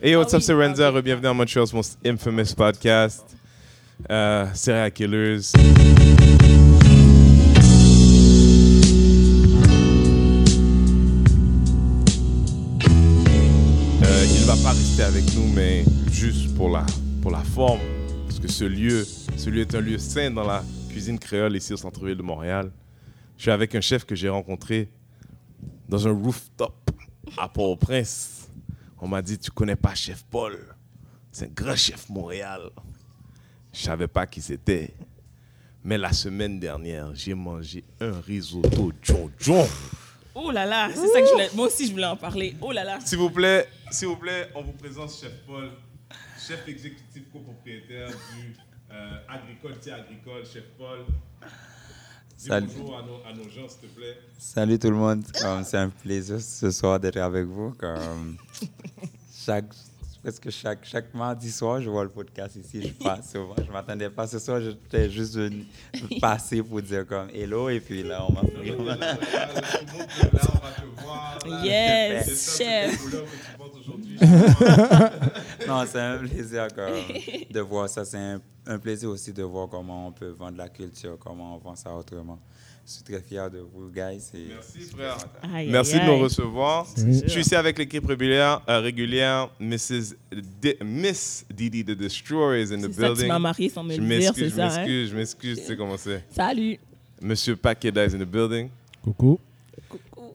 Hey, what's up, c'est Renza. Bienvenue dans Montreal's most infamous podcast, euh, Serial Killers. Euh, il ne va pas rester avec nous, mais juste pour la, pour la forme, parce que ce lieu, ce lieu est un lieu sain dans la cuisine créole ici au centre-ville de Montréal. Je suis avec un chef que j'ai rencontré dans un rooftop à Port-au-Prince. On m'a dit, tu connais pas Chef Paul? C'est un grand chef Montréal. Je savais pas qui c'était. Mais la semaine dernière, j'ai mangé un risotto John John. Oh là là, c'est ça que je voulais. Moi aussi, je voulais en parler. Oh là là. S'il vous plaît, s'il vous plaît, on vous présente Chef Paul, chef exécutif copropriétaire du euh, Agricoltier Agricole, Chef Paul. Salut. bonjour à nos, à nos gens, s'il te plaît. Salut tout le monde, Comme, c'est un plaisir ce soir d'être avec vous. Comme, chaque, presque chaque, chaque mardi soir, je vois le podcast ici, je passe souvent. Je ne m'attendais pas ce soir, j'étais juste venu passer pour dire comme hello et puis là on m'a pris. Là, on va te voir. là. Yes, chef. Aujourd'hui. Non, c'est un plaisir comme, de voir ça. C'est un, un plaisir aussi de voir comment on peut vendre la culture, comment on vend ça autrement. Je suis très fier de vous, guys. et Merci, frère. Aïe, Merci aïe, de nous recevoir. Je suis ici avec l'équipe régulière, euh, régulière Mrs. D- Miss Didi the Destroyer is in the ça que tu building. m'as marié sans me Je le dire, c'est je ça. hein? m'excuse, je m'excuse, tu sais comment c'est. Salut. Monsieur Pakeda is in the building. Coucou.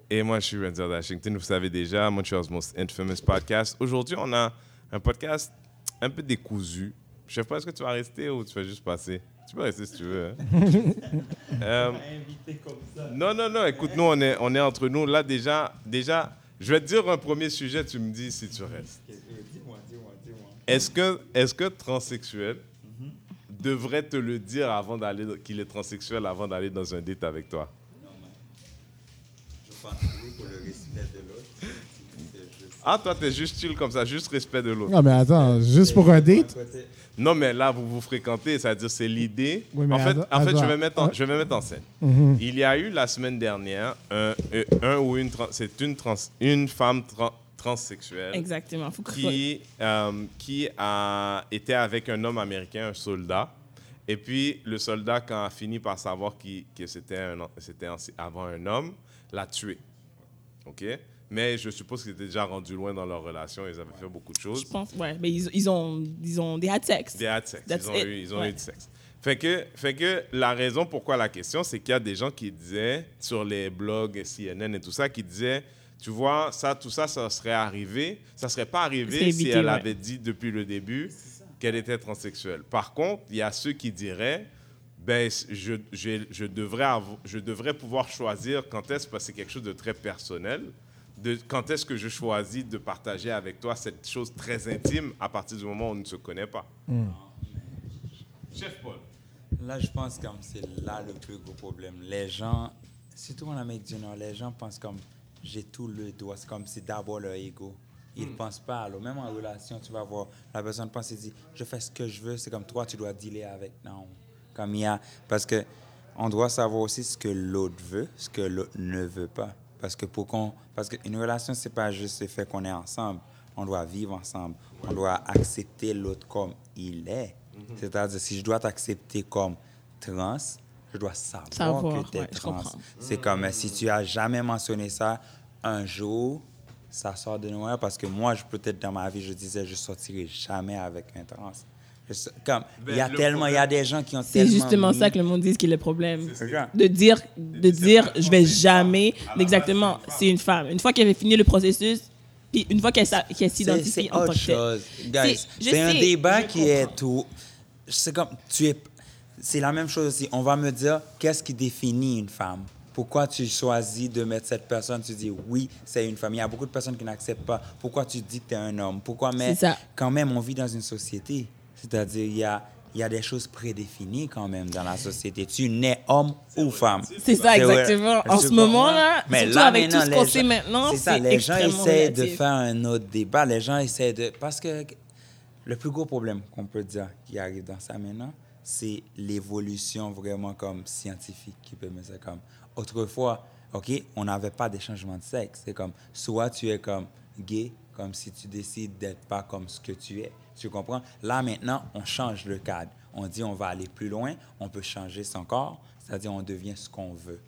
Et moi, je suis Renzel Washington. Vous savez déjà, Montreal's Most Infamous Podcast. Aujourd'hui, on a un podcast un peu décousu. Je sais pas, est-ce que tu vas rester ou tu vas juste passer? Tu peux rester si tu veux. hein. Euh, non, non, non. Écoute, nous, on est, on est entre nous. Là, déjà, déjà, je vais te dire un premier sujet. Tu me dis si tu restes. Dis-moi, dis-moi, dis-moi. Est-ce que, est-ce que transsexuel devrait te le dire avant d'aller qu'il est transsexuel avant d'aller dans un date avec toi? Pour le respect de l'autre. Ah, toi, t'es juste chill comme ça, juste respect de l'autre. Non, mais attends, juste pour un date? Non, mais là, vous vous fréquentez, c'est-à-dire c'est l'idée. Oui, en fait, en fait je, vais mettre en, je vais mettre en scène. Mhm. Il y a eu la semaine dernière un, un- ou une, trans- c'est une, trans, une femme tran- transsexuelle Exactement. Faut qui, euh, qui a été avec un homme américain, un soldat. Et puis, le soldat, quand a fini par savoir qu'il- que c'était avant un homme, l'a tué. OK? Mais je suppose qu'ils étaient déjà rendus loin dans leur relation. Ils avaient fait beaucoup de choses. Je pense, ouais. Mais ils, ils ont, ils ont des had sex. They had sex. That's Ils ont, it. eu, ils ont Ouais. eu du sexe. Fait que, fait que la raison pourquoi la question, c'est qu'il y a des gens qui disaient sur les blogs CNN et tout ça, qui disaient, tu vois, ça, tout ça, ça serait arrivé, ça serait pas arrivé si évité, elle ouais. avait dit depuis le début qu'elle était transsexuelle. Par contre, il y a ceux qui diraient, ben, je, je, je devrais je devrais pouvoir choisir quand est-ce, parce que c'est quelque chose de très personnel, de quand est-ce que je choisis de partager avec toi cette chose très intime à partir du moment où on ne se connaît pas. Chef Paul. Là, je pense comme c'est là le plus gros problème. Les gens, surtout en Amérique du Nord, les gens pensent comme j'ai tout le droit. C'est comme c'est d'abord leur ego. Ils ne pensent pas à. Même en relation, tu vas voir, la personne pense et dit je fais ce que je veux. C'est comme toi, tu dois dealer avec. Non. Comme il y a. Parce que on doit savoir aussi ce que l'autre veut, ce que l'autre ne veut pas. Parce que pour qu'on. Parce qu'une relation, c'est pas juste le fait qu'on est ensemble. On doit vivre ensemble. On doit accepter l'autre comme il est. C'est-à-dire, si je dois t'accepter comme trans, je dois savoir, Savoir, que tu es ouais, trans. C'est comme euh, si tu as jamais mentionné ça, un jour, ça sort de nowhere parce que moi, je peut-être dans ma vie, je disais, je sortirai jamais avec un trans. Comme, il y a Ben, le tellement, il y a des gens qui ont C'est justement mis- ça que le monde dit qui est le problème. De dire, de dire, je vais jamais. Exactement. C'est une femme. Une fois qu'elle avait fini le processus, puis une fois qu'elle s'identifie c'est en tant autre que telle. chose. Guys, C'est- un débat je qui est tout. C'est comme, tu es. C'est la même chose aussi. On va me dire, qu'est-ce qui définit une femme? Pourquoi tu choisis de mettre cette personne? Tu dis, oui, c'est une femme. Il y a beaucoup de personnes qui n'acceptent pas. Pourquoi tu dis que tu es un homme? Pourquoi? Mais C'est ça. quand même, on vit dans une société. C'est-à-dire, il y a, il y a des choses prédéfinies quand même dans la société. Tu nais homme ou femme. C'est ça, exactement. En ce moment, comprends? là, Mais surtout là, avec tout ce qu'on sait maintenant, c'est ça, les gens essaient de faire un autre débat. Les gens essaient de... Parce que le plus gros problème qu'on peut dire qui arrive dans ça maintenant, c'est l'évolution vraiment comme scientifique qui peut mettre ça comme... Autrefois, OK, on n'avait pas de changement de sexe. C'est comme, soit tu es comme gay comme si tu décides d'être pas comme ce que tu es. Tu comprends? Là, maintenant, on change le cadre. On dit on va aller plus loin, on peut changer son corps, c'est-à-dire on devient ce qu'on veut.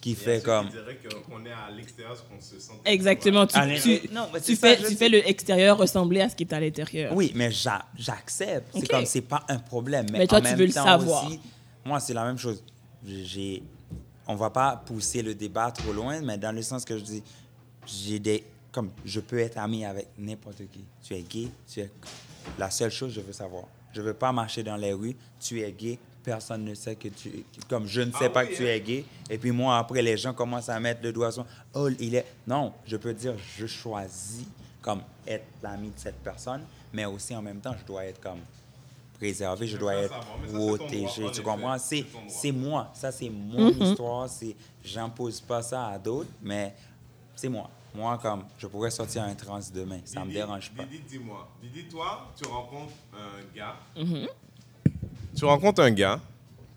Qui fait comme... dirait qu'on est à l'extérieur, qu'on se sent. Exactement. Tu, tu- Non, tu ça, fais, tu fais le extérieur ressembler à ce qui est à l'intérieur. Oui, mais j'a- j'accepte. C'est comme c'est pas un problème. Mais, Mais toi, en tu même veux le savoir. aussi, moi, c'est la même chose. J'ai, on va pas pousser le débat trop loin, mais dans le sens que je dis, j'ai des, comme je peux être ami avec n'importe qui. Tu es gay, tu es. La seule chose, je veux savoir. Je veux pas marcher dans les rues. Tu es gay. Personne ne sait que tu comme je ne sais Ah pas oui, que tu es gay et puis moi après les gens commencent à mettre le doigt sur oh il est non je peux dire je choisis comme être l'ami de cette personne mais aussi en même temps je dois être comme préservé je dois être protégé tu comprends? c'est moi ça c'est mon Mhm. histoire c'est j'impose pas ça à d'autres mais c'est moi moi comme je pourrais sortir un trans demain ça me dérange pas Didi, dis-moi. Didi, toi, tu rencontres un gars. Mm-hmm. Tu rencontres un gars,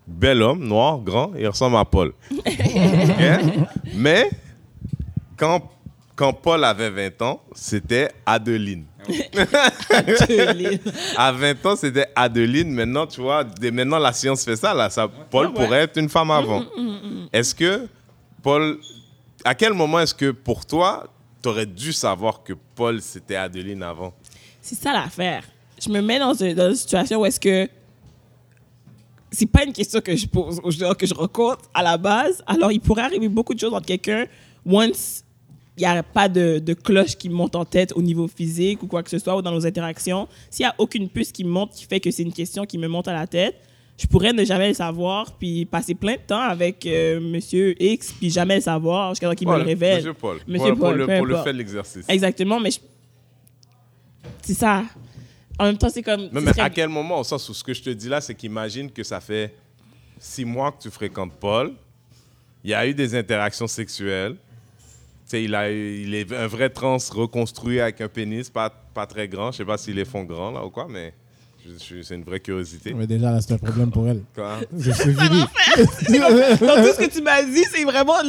bel homme, noir, grand, il ressemble à Paul. Mais quand, quand Paul avait 20 ans, c'était Adeline. À 20 ans, c'était Adeline. Maintenant, tu vois, dès maintenant, la science fait ça. Là, ça Paul ouais. pourrait être une femme avant. Est-ce que Paul. À quel moment est-ce que pour toi, tu aurais dû savoir que Paul, c'était Adeline avant? C'est ça l'affaire. Je me mets dans une, situation où est-ce que c'est pas une question que je pose que je rencontre à la base. Alors, il pourrait arriver beaucoup de choses entre quelqu'un once il n'y a pas de cloche qui monte en tête au niveau physique ou quoi que ce soit ou dans nos interactions. S'il n'y a aucune puce qui monte qui fait que c'est une question qui me monte à la tête, je pourrais ne jamais le savoir puis passer plein de temps avec euh, Monsieur X puis jamais le savoir jusqu'à ce qu'il me le révèle. Monsieur Paul. Monsieur Pour- pour Paul, le, pour le fait de l'exercice. Exactement, mais je- c'est ça. En même temps, c'est comme. Mais, ce mais serait- à quel moment, au sens où ce que je te dis là, c'est qu'imagine que ça fait six mois que tu fréquentes Paul. Il y a eu des interactions sexuelles. Il, a eu- il est un vrai trans reconstruit avec un pénis, pas, pas très grand. Je sais pas s'ils les font grands là ou quoi, mais c'est une vraie curiosité. Mais déjà, là, c'est un problème pour elle. Quoi? C'est c'est fini. Dans tout ce que tu m'as dit, c'est vraiment.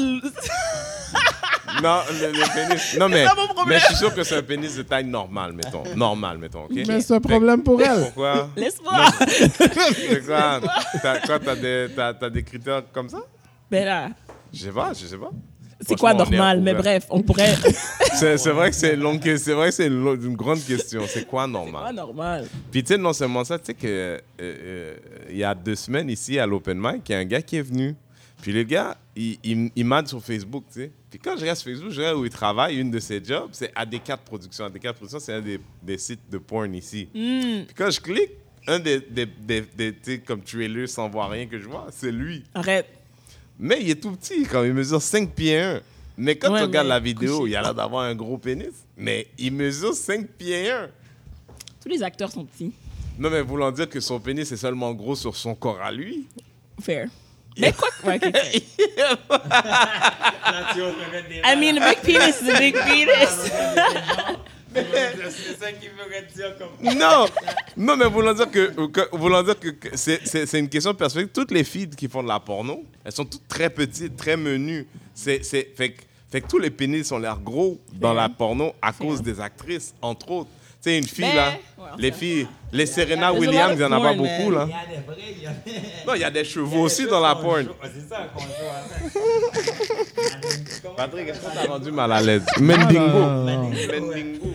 Non, le, le pénis. Non, mais, ça mon problème. mais je suis sûr que c'est un pénis de taille normale, mettons. Normal, mettons, OK? Mais c'est un problème pour elle. Pourquoi? Laisse-moi. C'est quoi? T'as des, t'as- t'as des critères comme ça? Ben là, Je sais pas, je sais pas. C'est quoi normal? Mais bref, on pourrait. C'est c'est vrai que c'est c'est que c'est une, grande question. C'est quoi normal? normal? Puis tu sais, non seulement ça, tu sais que euh, euh, y a deux semaines ici à l'Open Mic, il y a un gars qui est venu. Puis le gars, il, il, il m'aide sur Facebook, tu sais. Puis quand je regarde sur Facebook, je regarde où il travaille, une de ses jobs, c'est AD4 Productions. AD4 Productions, c'est un des, des sites de porn ici. Hmm. Puis quand je clique, un des, des, des, des- comme trailers sans voir rien que je vois, c'est lui. Arrête. Mais il est tout petit, quand il mesure 5 pieds 1. Mais quand Ouais, tu regardes la vidéo, couché. il a l'air d'avoir un gros pénis. Mais il mesure 5 pieds 1. Tous les acteurs sont petits. Non, mais voulant dire que son pénis est seulement gros sur son corps à lui. Fair. Mais quoi? Ouais, ok. I mean, a big penis is a big penis. C'est ça qui ferait dire comme Non, non, mais voulant dire que, que- voulant dire que, que c'est, c'est- c'est une question de perspective. Toutes les filles qui font de la porno, elles sont toutes très petites, très menues. C'est, c'est, fait, que- fait que tous les pénis ont l'air gros dans la porno à cause des actrices, entre autres. Tu sais, une fille, Mais- là, ouais, les filles, les Serena There's a Williams, il n'y en a pas porn, beaucoup, là. Il y a des vrais, il y a des... Non, il y a des chevaux aussi dans la porn. C'est ça qu'on joue Patrick, est-ce que t'as rendu mal à l'aise? Mendingo. non, non. Mendingo.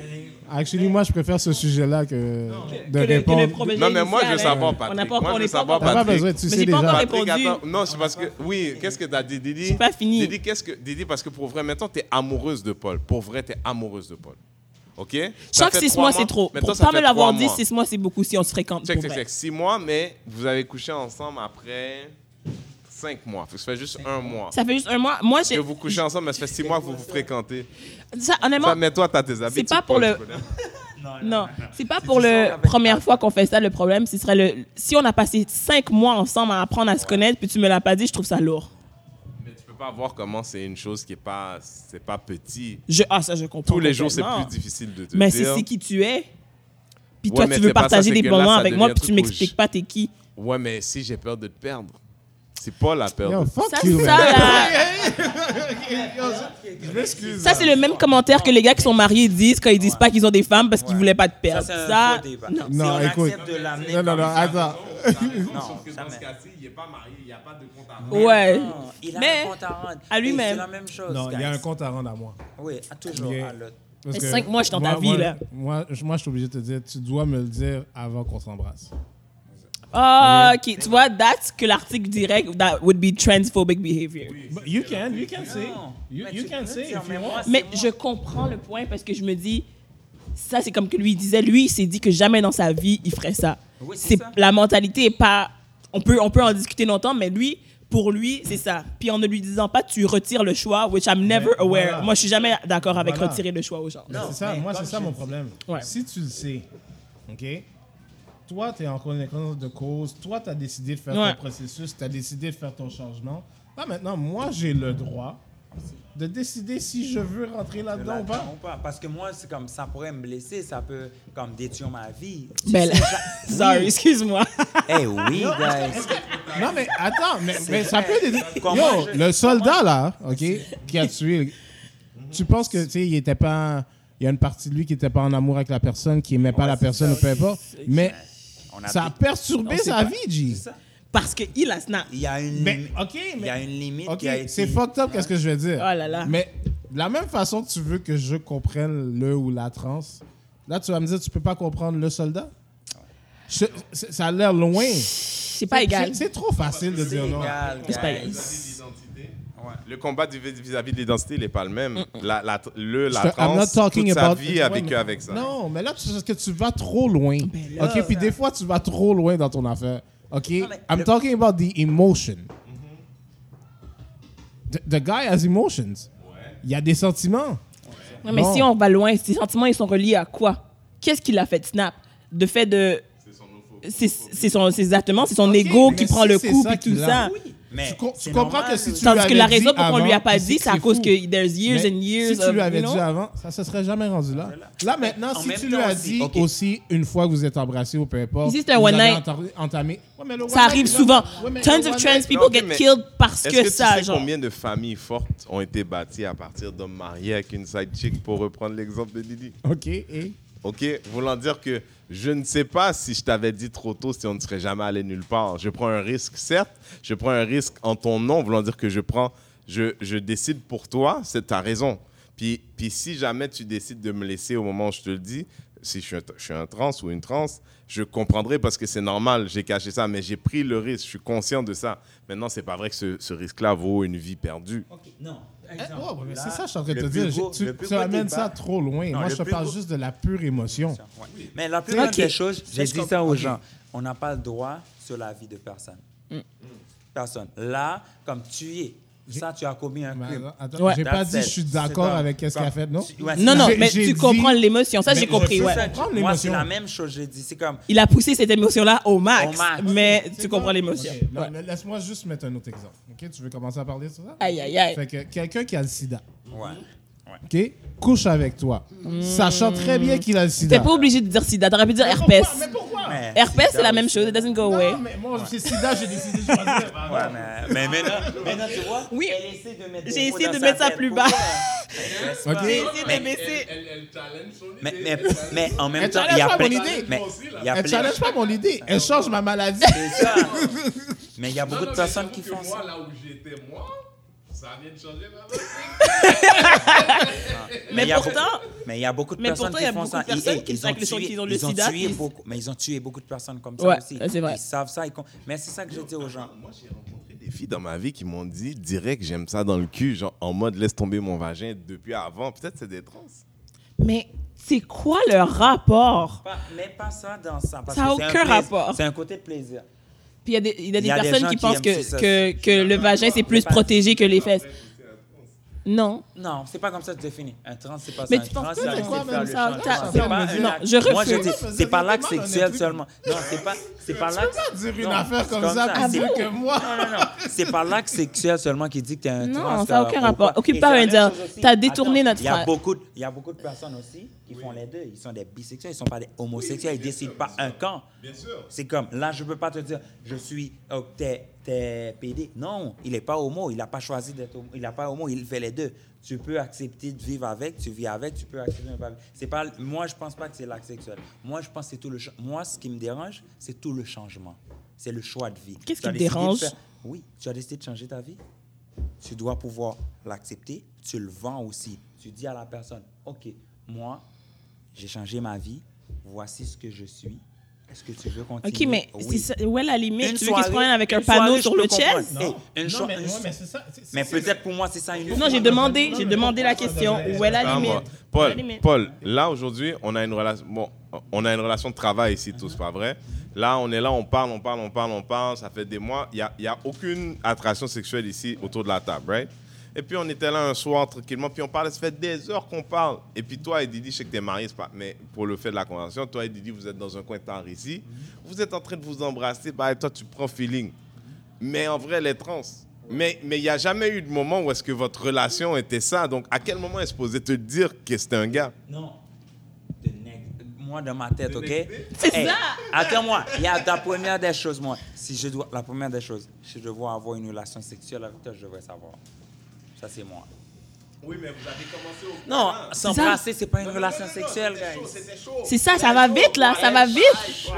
Actually, moi, je préfère ce sujet-là que de Que le- que le répondre. problème Non, mais moi, je veux initial, savoir, hein. Patrick. On n'a pas Moi, on je veux pas savoir, encore- T'as pas Patrick. besoin, tu Mais sais j'ai pas encore répondu. Patrick, attends. Non, c'est parce que. Oui, qu'est-ce que t'as dit, Didi? C'est pas fini. Didi, qu'est-ce que. Didi, parce que pour vrai, maintenant, t'es amoureuse de Paul. Pour vrai, t'es amoureuse de Paul. OK? Ça Chaque fait six trois mois, c'est trop. Maintenant, Pour ça pas fait me l'avoir trois dit, mois. six mois, c'est beaucoup si on se fréquente. Check, pour check, vrai. check. Six mois, mais vous avez couché ensemble après cinq mois. Fait que ça fait juste un mois. Ça fait juste un mois. Moi, Que j'ai. vous couchez ensemble, mais ça fait six mois que vous vous fréquentez. Ça, Ça, honnêtement, mais toi, t'as tes habitudes. pas pour le- tu connais. non. C'est pas pour la première fois qu'on fait ça. Le problème, ce serait le. Si on a passé cinq mois ensemble à apprendre à se connaître, puis tu me l'as pas dit, je trouve ça lourd. Mais tu peux pas voir comment c'est une chose qui est pas, c'est pas petit. Je... Ah, ça, je comprends. Tous les jours, c'est plus difficile de te Mais dire. c'est c'est qui tu es. Puis Ouais, toi, mais tu veux c'est ça, partager c'est des que moments ça avec moi, puis tu m'expliques pas t'es qui. Ouais, mais si j'ai peur de te perdre. C'est pas la Yo, perte. fuck Ça, you, ça, man. là, Je m'excuse. ça c'est le même commentaire que les gars qui sont mariés disent quand ils disent pas qu'ils ont des femmes parce qu'ils Ouais. voulaient pas te Ça, perdre. c'est un Ça, débat. non. Si Non, on écoute. de Non, non, non, ça, attends. Non, Sauf que jamais. pense qu'Assis, il est pas marié, il n'y a pas de compte à rendre. Ouais. Non, il a Mais un compte à rendre. à lui-même. C'est la même chose. Non, il y a un compte à rendre à moi. Oui, à toujours à l'autre. Parce Mais que cinq mois, je suis dans ta vie, là. Moi, je- moi, je suis obligé de te dire, tu dois me le dire avant qu'on s'embrasse. Ah, ok. Tu vois, that's que l'article dirait that would be transphobic behavior. But you can, you can say. You, Mais you tu can peux say dire, if mais you want. je comprends le point parce que je me dis, ça c'est comme que lui disait, lui il s'est dit que jamais dans sa vie il ferait ça. Oui, c'est ça. la mentalité est pas, on peut on peut en discuter longtemps, mais lui pour lui c'est ça. Puis en ne lui disant pas tu retires le choix, which I'm never Mais aware. voilà. Moi je suis jamais d'accord avec Voilà. retirer le choix aux gens. Mais Non, c'est ça, moi, c'est ça je mon dis- problème. Ouais. Si tu le sais, OK? Toi, tu es en connaissance de cause. Toi, tu as décidé de faire Ouais. ton processus. Tu as décidé de faire ton changement. Là, maintenant, moi, j'ai le droit de décider si je veux rentrer là-dedans ou pas. Là-dedans ou pas. Parce que moi, c'est comme ça pourrait me blesser, ça peut comme détruire ma vie. Sais, ja- Sorry, excuse-moi. Eh oui, guys. Non, mais attends, mais, ça peut... Des... Comment Yo, je- le soldat, là, OK, qui a tué... Tu penses que, tu sais, il était pas... Il y a une partie de lui qui n'était pas en amour avec la personne, qui aimait pas la personne, ça ou peu importe. Mais On a ça a perturbé On sa pas. vie, G. Ça. Parce que il a snap. Il y a une, Mais, il y a une limite c'est fucked up, qu'est-ce que je vais dire? Oh là là. Mais de la même façon que tu veux que je comprenne le ou la trans, là, tu vas me dire, tu peux pas comprendre le soldat? Je- ça a l'air loin. C'est pas égal. C'est- trop facile de dire non. égal, C'est pas égal. Ouais. Le combat vis-à-vis de l'identité, il n'est pas le même. La, la, le, la trans, I'm not talking toute sa about- vie a vécu avec ça. Non, mais là, tu- parce que tu vas trop loin. là- OK, puis des fois, tu vas trop loin dans ton affaire. OK? I'm le- talking about the emotion. The, the guy has emotions. Il y a des sentiments. Ouais, mais Non. si on va loin, ces sentiments, ils sont reliés à quoi? Qu'est-ce qui l'a fait snap? De fait de. C'est c'est son, c'est exactement, c'est son ego qui si prend le c'est coup ça et tout qu'il a. ça. Oui, mais Tu, co- tu c'est comprends normal que si tu Tandis que avais la dit raison pour qu'on lui a avant, pas dit, c'est à cause fou. que there's years Mais and years Si tu of, lui avais you know? dit avant, ça se serait jamais rendu là. Là, maintenant, En si tu lui as dit ok. aussi une fois que vous êtes embrassés ou peu importe. Ici, c'est un vous one avez night. enta- entamé. Ouais, mais le Ça one arrive night, souvent. ouais, Tons of trans night- people get killed parce Est-ce que, que, ça, tu sais genre. combien de familles fortes ont été bâties à partir d'hommes mariés avec une side chick, pour reprendre l'exemple de Didi? OK, et? OK Voulant dire que je ne sais pas si je t'avais dit trop tôt si on ne serait jamais allé nulle part. Je prends un risque, certes. Je prends un risque en ton nom, voulant dire que je prends, je, je décide pour toi, c'est ta raison. Puis, puis si jamais tu décides de me laisser au moment où je te le dis, si je suis un, trans ou une trans, je comprendrai parce que c'est normal, j'ai caché ça, mais j'ai pris le risque, je suis conscient de ça. Maintenant, c'est pas vrai que ce, ce risque-là vaut une vie perdue. Non. Eh, ouais, c'est ça, je suis en train de te plus dire. gros- tu plus tu amènes débat- ça trop loin. Non, Moi, je te plus parle gros- juste de la pure émotion. Ouais. Mais la plupart Ok. des choses, j'ai je dit ça aux gens, on n'a pas le droit sur la vie de personne. Personne. Là, comme tu es, ça, tu as commis un Mais crime. attends, Ouais. j'ai pas dit it. je suis d'accord avec ce qu'il a fait, non? ouais, Non, non, mais tu dit- comprends l'émotion. Ça, j'ai compris, ouais. Moi, c'est la même chose, j'ai dit. C'est comme, Il a poussé cette émotion-là au max, Au max. mais tu comprends l'émotion. Ouais. Laisse-moi juste mettre un autre exemple. Ok, Tu veux commencer à parler de ça? Aïe, aïe, aïe. Fait que quelqu'un qui a le sida, ouais. Ok, couche avec toi, sachant très bien qu'il a le sida. T'es pas obligé de dire sida, t'aurais pu dire Mais herpès. pourquoi? Mais pourquoi? Mais Herpès, c'est la même chose, it doesn't go away. Non, mais moi, c'est sida, j'ai décidé de choisir. Ouais, mais, mais maintenant, maintenant, tu vois, Oui. elle essaie de mettre des J'ai essayé de mettre ça plus bas. Ok. J'ai essayé Mais- de baisser. Mais, mais, mais en même Elle temps, challenge il y a pas plein... idée. Elle challenge pas mon idée, elle change ma maladie. C'est ça. Mais il y a beaucoup de personnes qui font ça. là où j'étais, moi, ça vient de changer ma Mais il y a pourtant, beaucoup- mais il y a beaucoup de mais personnes pourtant, qui il y a font beaucoup ça. de personnes Ils- qui ils savent ont tué- qui ont le ils ont sida, tué ils- beaucoup, mais ils ont tué beaucoup de personnes comme ça Ouais, aussi. c'est vrai. Ils savent ça. ils Mais c'est ça que je dis aux gens. Moi, j'ai rencontré des filles dans ma vie qui m'ont dit direct, j'aime ça dans le cul, genre en mode laisse tomber mon vagin depuis avant. Peut-être c'est des trans. mais c'est quoi le rapport? Pas- mais pas ça dans ça. Parce Ça a que c'est un aucun rapport. C'est un côté de plaisir. Puis il y a des, il y a des y a personnes qui qui pensent que, ça. que, que le vagin, c'est plus protégé que les fesses. Non. Non, c'est pas comme ça que tu définis. Un trans, c'est pas Mais ça. tu Un penses trans, c'est quoi, de faire même le ça, C'est non, pas non, je Moi, je refuse. dis, c'est pas l'acte sexuel seulement. Non, c'est pas, c'est pas l'acte. pas dire une non, affaire c'est comme ça, dire que moi- Non, non, non. C'est pas l'acte sexuel seulement qui dit que tu es un Non, trans. ça a euh, aucun rapport. Occupe pas un dire, t'as détourné notre il y a frère. beaucoup de- Il y a beaucoup de personnes aussi qui font les deux. Ils sont des bisexuels, ils sont pas des homosexuels, ils décident pas un camp. Bien sûr. C'est comme, là, je peux pas te dire, je suis, t'es t'es PD. Non, il n'est pas homo. Il n'a pas choisi d'être homo. Il n'a pas homo. Il fait les deux. Tu peux accepter de vivre avec, tu vis avec, tu peux accepter de ne pas vivre. C'est pas, moi, je pense pas que c'est l'acte sexuel. Moi, je pense que c'est tout le Moi, ce qui me dérange, c'est tout le changement. C'est le choix de vie. Qu'est-ce qui te dérange? faire- Oui, tu as décidé de changer ta vie. Tu dois pouvoir l'accepter. Tu le vends aussi. Tu dis à la personne, OK, moi, j'ai changé ma vie. Voici ce que je suis. Est-ce que tu veux continuer? Ok, mais Oui. c'est ça- où est la limite? Une tu veux qu'il se promène avec un panneau soirée, sur le chest? Hey, une non, mais, ouais, mais c'est ça. c'est- Mais c'est- peut-être pour moi, c'est ça une Non, j'ai demandé, non, j'ai demandé la question. Où est la limite? Paul? Paul, là aujourd'hui, on a une relation. Bon, on a une relation de travail ici, tous, pas vrai. Là, on est là, on parle, on parle, on parle, on parle. Ça fait des mois. Il n'y a, il y a aucune attraction sexuelle ici autour de la table, right? Et puis on était là un soir tranquillement, puis on parlait. Ça fait des heures qu'on parle. Et puis toi et Didi, je sais que tu es marié, pas. Mais pour le fait de la conversation, toi et Didi, vous êtes dans un coin tard ici. Vous êtes en train de vous embrasser. Bah, et toi, tu prends feeling. Mais en vrai, les trans. Mais mais il n'y a jamais eu de moment où est-ce que votre relation était ça. Donc, à quel moment est-ce posé te dire que c'était un gars? Non. The next- Moi, dans ma tête, OK? C'est Hey, ça. Attends-moi. Il y a la première des choses, moi. Si je dois, la première des choses, si je dois avoir une relation sexuelle avec toi, je devrais savoir. Ça, c'est moi. Oui, mais vous avez commencé au. Non, s'embrasser, c'est pas une relation sexuelle, guys. C'est ça, ça va vite, là. Ça va vite.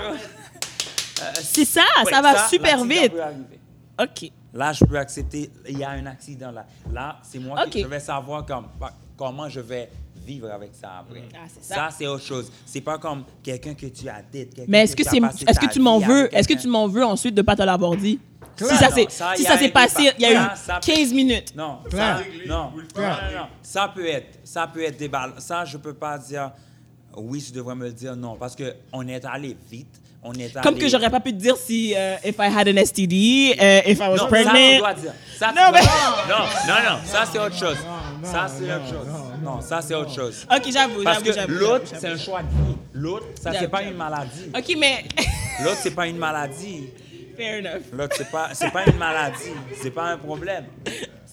C'est ça, ça va super vite. peut. OK. Là, je peux accepter, il y a un accident là. Là, c'est moi qui je vais savoir comme- comment je vais vivre avec ça après. Ah, c'est ça. ça, c'est autre chose. C'est pas comme quelqu'un que tu as date. Mais est-ce que tu est-ce que m'en veux, avec est-ce que quelqu'un. tu m'en veux ensuite de pas te l'avoir dit? Si ça s'est, si passé, il y a eu Ça, ça- 15 minutes. Non, ça, non. Ça peut être, ça peut être débat. Ça, je peux pas dire oui, tu devrais me le dire non, parce que on est allé vite. On est Comme allé- que j'aurais pas pu te dire si euh, if I had an STD, euh, if I was Non, ça, pregnant. dire. Ça, Non, mais- non, non, non, ça c'est autre chose. non, ça c'est autre chose. non, ça c'est autre chose. Ok, j'avoue, Parce j'avoue, que j'avoue, l'autre, c'est un choix de vie. L'autre, ça c'est pas une maladie. Ok, mais L'autre, c'est pas une maladie. fair enough. L'autre, c'est pas, c'est pas une maladie. C'est pas un problème.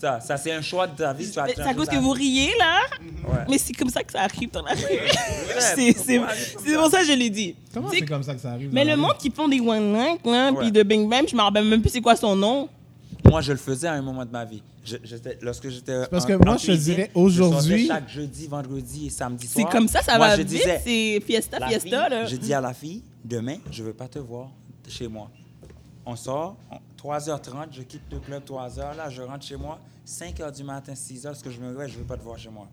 Ça, ça c'est un choix de ta vie. C'est à cause que vous riez là, Ouais. mais c'est comme ça que ça arrive dans la vie. C'est c'est- c'est pour ça que je l'ai dit. Comment c'est comme ça que ça arrive? Mais le monde qui font des one night là, Ouais. puis de bing bang, je me rappelle même plus c'est quoi son nom. Moi, je le faisais à un moment de ma vie. Je- lorsque j'étais. parce que en moi, je te cuisine, dirais, je aujourd'hui- chaque jeudi, vendredi et samedi C'est soir. comme ça, ça Moi, va je vite. C'est fiesta, La fiesta fille, là. Je dis à la fille, demain, je ne veux pas te voir chez moi. On sort, on- 3h30, je quitte le club 3h, là, je rentre chez moi, 5h du matin, 6h, parce que je me réveille, je ne veux pas te voir chez moi.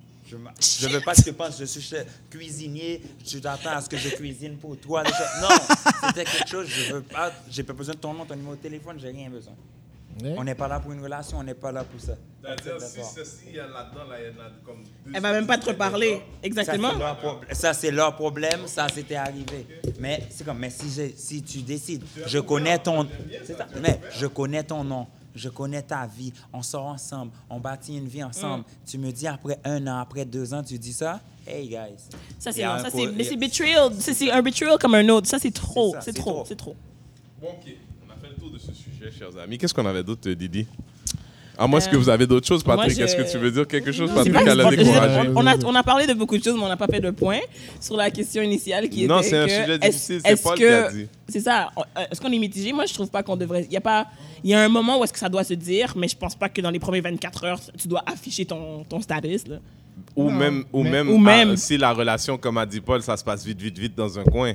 Je ne veux pas que tu penses, je suis chez- cuisinier, tu t'attends à ce que je cuisine pour toi. Non, c'était quelque chose, je veux pas, j'ai pas besoin de ton nom, ton numéro de téléphone, j'ai rien besoin. On n'est pas là pour une relation, on n'est pas là pour ça. C'est-à-dire, si ceci, il y a là-dedans, là, il y en a comme deux. Elle va même pas te reparler. Ça, Exactement. c'est leur pro- Ça, c'est leur problème. Ça, c'était arrivé. Mais c'est comme, mais si, si tu décides, je connais ton... ça. Mais je connais ton nom. Je connais ta vie. On sort ensemble. On bâtit une vie ensemble. Tu me dis après un an, après deux ans, tu dis ça. Hey, guys. Ça, c'est non, un ça, c'est, mais c'est betrayal. C'est, c'est un betrayal comme un autre. Ça, c'est trop. C'est, trop. C'est trop. Bon, ok. On a fait le tour de ce sujet, chers amis. Qu'est-ce qu'on avait d'autre, Didi? À moins est-ce que vous avez d'autres choses, moi, Patrick je- Est-ce que tu veux dire quelque chose, Patrick, à la décourager on, a, on a parlé de beaucoup de choses, mais on n'a pas fait de point sur la question initiale qui Non, était c'est un que sujet est-ce- difficile, c'est est-ce Paul qui que- a dit. C'est ça. euh, Est-ce qu'on est mitigé? Moi, je trouve pas qu'on devrait. Il y a pas. Il y a un moment où est-ce que ça doit se dire, mais je pense pas que dans les premières 24 heures, tu dois afficher ton, ton status. Là. Ou même, ou même, ou même- ah, si la relation, comme a dit Paul, ça se passe vite, vite, vite dans un coin.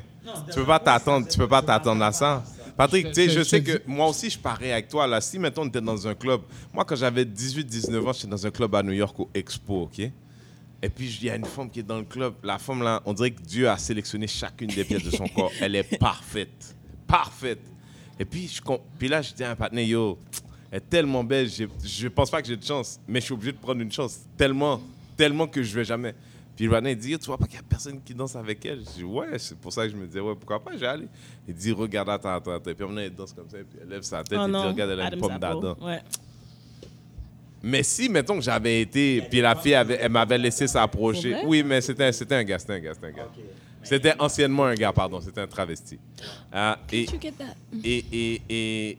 Tu peux pas t'attendre, tu peux pas t'attendre à ça. Patrick, tu sais, je- je je sais que moi aussi, je parais avec toi. Là, si, mettons, on était dans un club. Moi, quand j'avais 18, 19 ans, j'étais dans un club à New York au Expo, OK? Et puis, il y a une femme qui est dans le club. La femme, là, on dirait que Dieu a sélectionné chacune des pièces de son corps. Elle est parfaite. Parfaite. Et puis, je, puis là, je dis à un partenaire, yo, elle est tellement belle, j'ai- je pense pas que j'ai de chance, mais je suis obligé de prendre une chance. Tellement, tellement que je vais jamais. Puis il dit, tu vois pas qu'il y a personne qui danse avec elle? Je dis, ouais, c'est pour ça que je me disais, ouais, pourquoi pas, j'ai allé. Il dit, regarde, attends, attends, attends. Puis maintenant, elle danse comme ça, puis elle lève sa tête, Oh et dit, non. regarde, elle a une pomme d'Adam. Ouais. Mais si, mettons que j'avais été, puis la fille, avait- elle m'avait laissé s'approcher. Oui, mais c'était c'était un gars, c'était un gars, c'était un gars. C'était anciennement un gars, pardon, c'était un travesti. Ah, et, You get that? et, et, et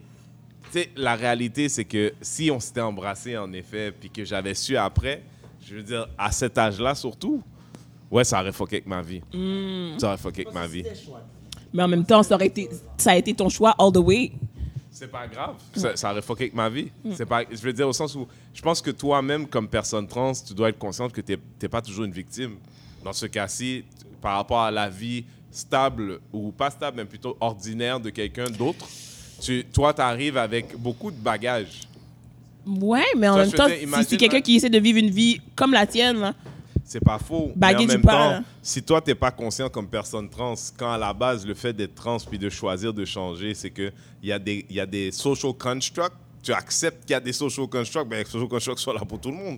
tu sais, la réalité, c'est que si on s'était embrassé, en effet, puis que j'avais su après, je veux dire, à cet âge-là surtout, ouais, ça aurait fucké avec ma vie. Hmm. Ça aurait fucké avec ma vie. Mais en même temps, ça, aurait été, ça a été ton choix all the way. C'est pas grave. Ça, ça aurait fucké avec ma vie. C'est pas, je veux dire au sens où je pense que toi-même, comme personne trans, tu dois être consciente que tu n'es pas toujours une victime. Dans ce cas-ci, par rapport à la vie stable ou pas stable, mais plutôt ordinaire de quelqu'un d'autre, tu, toi, tu arrives avec beaucoup de bagages. Ouais, mais en même temps, dire, si c'est quelqu'un qui essaie de vivre une vie comme la tienne, là, C'est pas faux. Mais en du même temps, là. si toi, tu n'es pas conscient comme personne trans, quand à la base, le fait d'être trans puis de choisir de changer, c'est qu'il y, a des- y a des social constructs. Tu acceptes qu'il y a des social constructs, ben, les social constructs sont là pour tout le monde.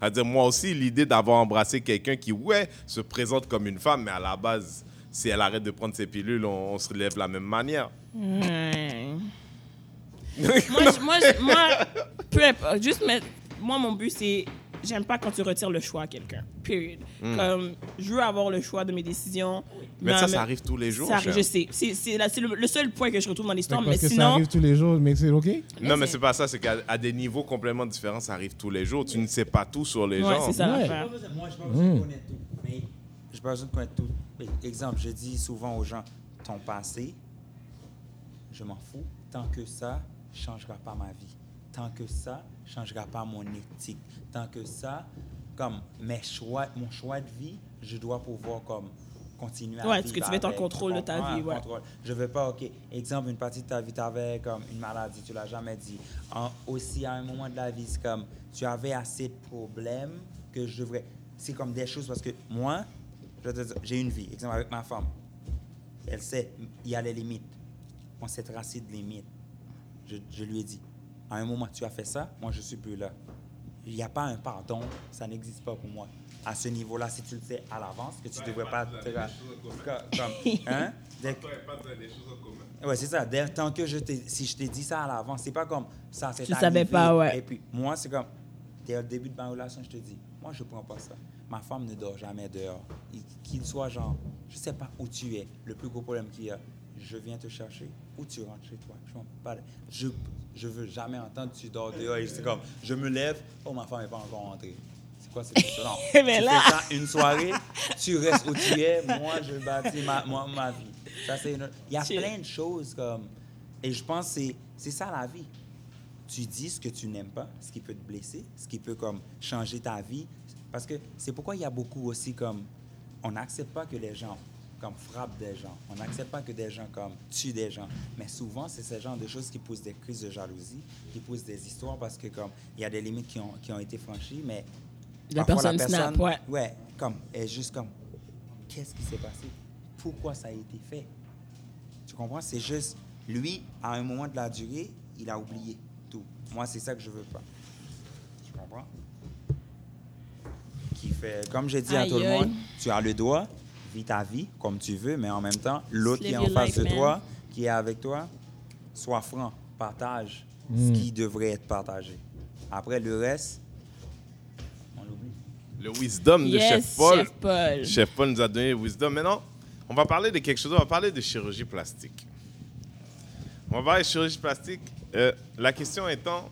C'est-à-dire, moi aussi, l'idée d'avoir embrassé quelqu'un qui, ouais, se présente comme une femme, mais à la base, si elle arrête de prendre ses pilules, on, on se relève de la même manière. Ouais. Moi, je- moi, je- moi, peu importe. Juste mettre. Moi, mon but, c'est. J'aime pas quand tu retires le choix à quelqu'un. Period. Comme, je veux avoir le choix de mes décisions. Hmm. Mais ça, ça arrive tous les jours. Ça arrive, cher. je sais. C'est c'est la- c'est le, le seul point que je retrouve dans l'histoire. Mais que ça sinon. arrive tous les jours, mais c'est OK? Non, mais c'est- pas ça. C'est qu'à des niveaux complètement différents, ça arrive tous les jours. Tu ne sais pas tout sur les Ouais, gens. c'est ça Ouais. Moi, je pas besoin de connaître tout. Mais j'ai pas besoin de connaître tout. Mais, Exemple, je dis souvent aux gens, ton passé, je m'en fous. Tant que ça changera pas ma vie. Tant que ça changera pas mon éthique. Tant que ça, comme mes choix, mon choix de vie, je dois pouvoir comme continuer à Ouais, vivre parce que tu être en contrôle de ta vie, ouais. Contrôle. Je veux pas, OK, exemple, une partie de ta vie, tu avais comme une maladie, tu l'as jamais dit. En- aussi, à un moment de la vie, c'est comme, tu avais assez de problèmes que je devrais... C'est comme des choses, parce que moi, j'ai une vie, exemple, avec ma femme. Elle sait, il y a les limites. On s'est tracé de limites. Je, je lui ai dit, à un moment, tu as fait ça, moi, je suis plus là. Il n'y a pas un pardon, ça n'existe pas pour moi. À ce niveau-là, si tu le sais à l'avance, que tu ne devrais pas... te- comme, hein? Dès- Ouais, c'est ça. Dès- tant que je t'ai, si je t'ai dit ça à l'avance, c'est pas comme ça, c'est Tu savais arrivé. pas, ouais. Et puis, moi, c'est comme, dès le début de ma relation, je te dis, moi, je prends pas ça. Ma femme ne dort jamais dehors. Il- Qu'il soit genre, je sais pas où tu es, le plus gros problème qu'il y a, je viens te chercher ou tu rentres chez toi? Je. Je, je veux jamais entendre tu dors dehors c'est comme, je me lève, oh, ma femme n'est pas encore rentrée. C'est quoi cette chose Non. Mais tu là- fais ça une soirée, tu restes où tu es, moi, je bâtis ma, moi, ma vie. Ça, c'est une- Il y a Chill. plein de choses comme. Et je pense que c'est- c'est ça la vie. Tu dis ce que tu n'aimes pas, ce qui peut te blesser, ce qui peut comme changer ta vie. Parce que c'est pourquoi il y a beaucoup aussi comme. On n'accepte pas que les gens comme frappent des gens. On n'accepte pas que des gens comme tuent des gens. Mais souvent, c'est ce genre de choses qui poussent des crises de jalousie, qui poussent des histoires parce que comme il y a des limites qui ont, qui ont été franchies, mais La parfois, personne snap, ouais. Ouais, comme, est juste comme, qu'est-ce qui s'est passé? Pourquoi ça a été fait? Tu comprends? C'est juste, lui, à un moment de la durée, il a oublié tout. Moi, c'est ça que je veux pas. Tu comprends? Qui fait, comme j'ai dit à tout le monde, tu as le droit, vis ta vie comme tu veux, mais en même temps, l'autre qui est en face de man. toi, qui est avec toi, sois franc, partage ce qui devrait être partagé. Après, le reste, on l'oublie. Le wisdom de Yes, Chef Paul. Chef Paul. Chef Paul nous a donné le wisdom. Maintenant, on va parler de quelque chose. On va parler de chirurgie plastique. On va parler de chirurgie plastique. Euh, la question étant,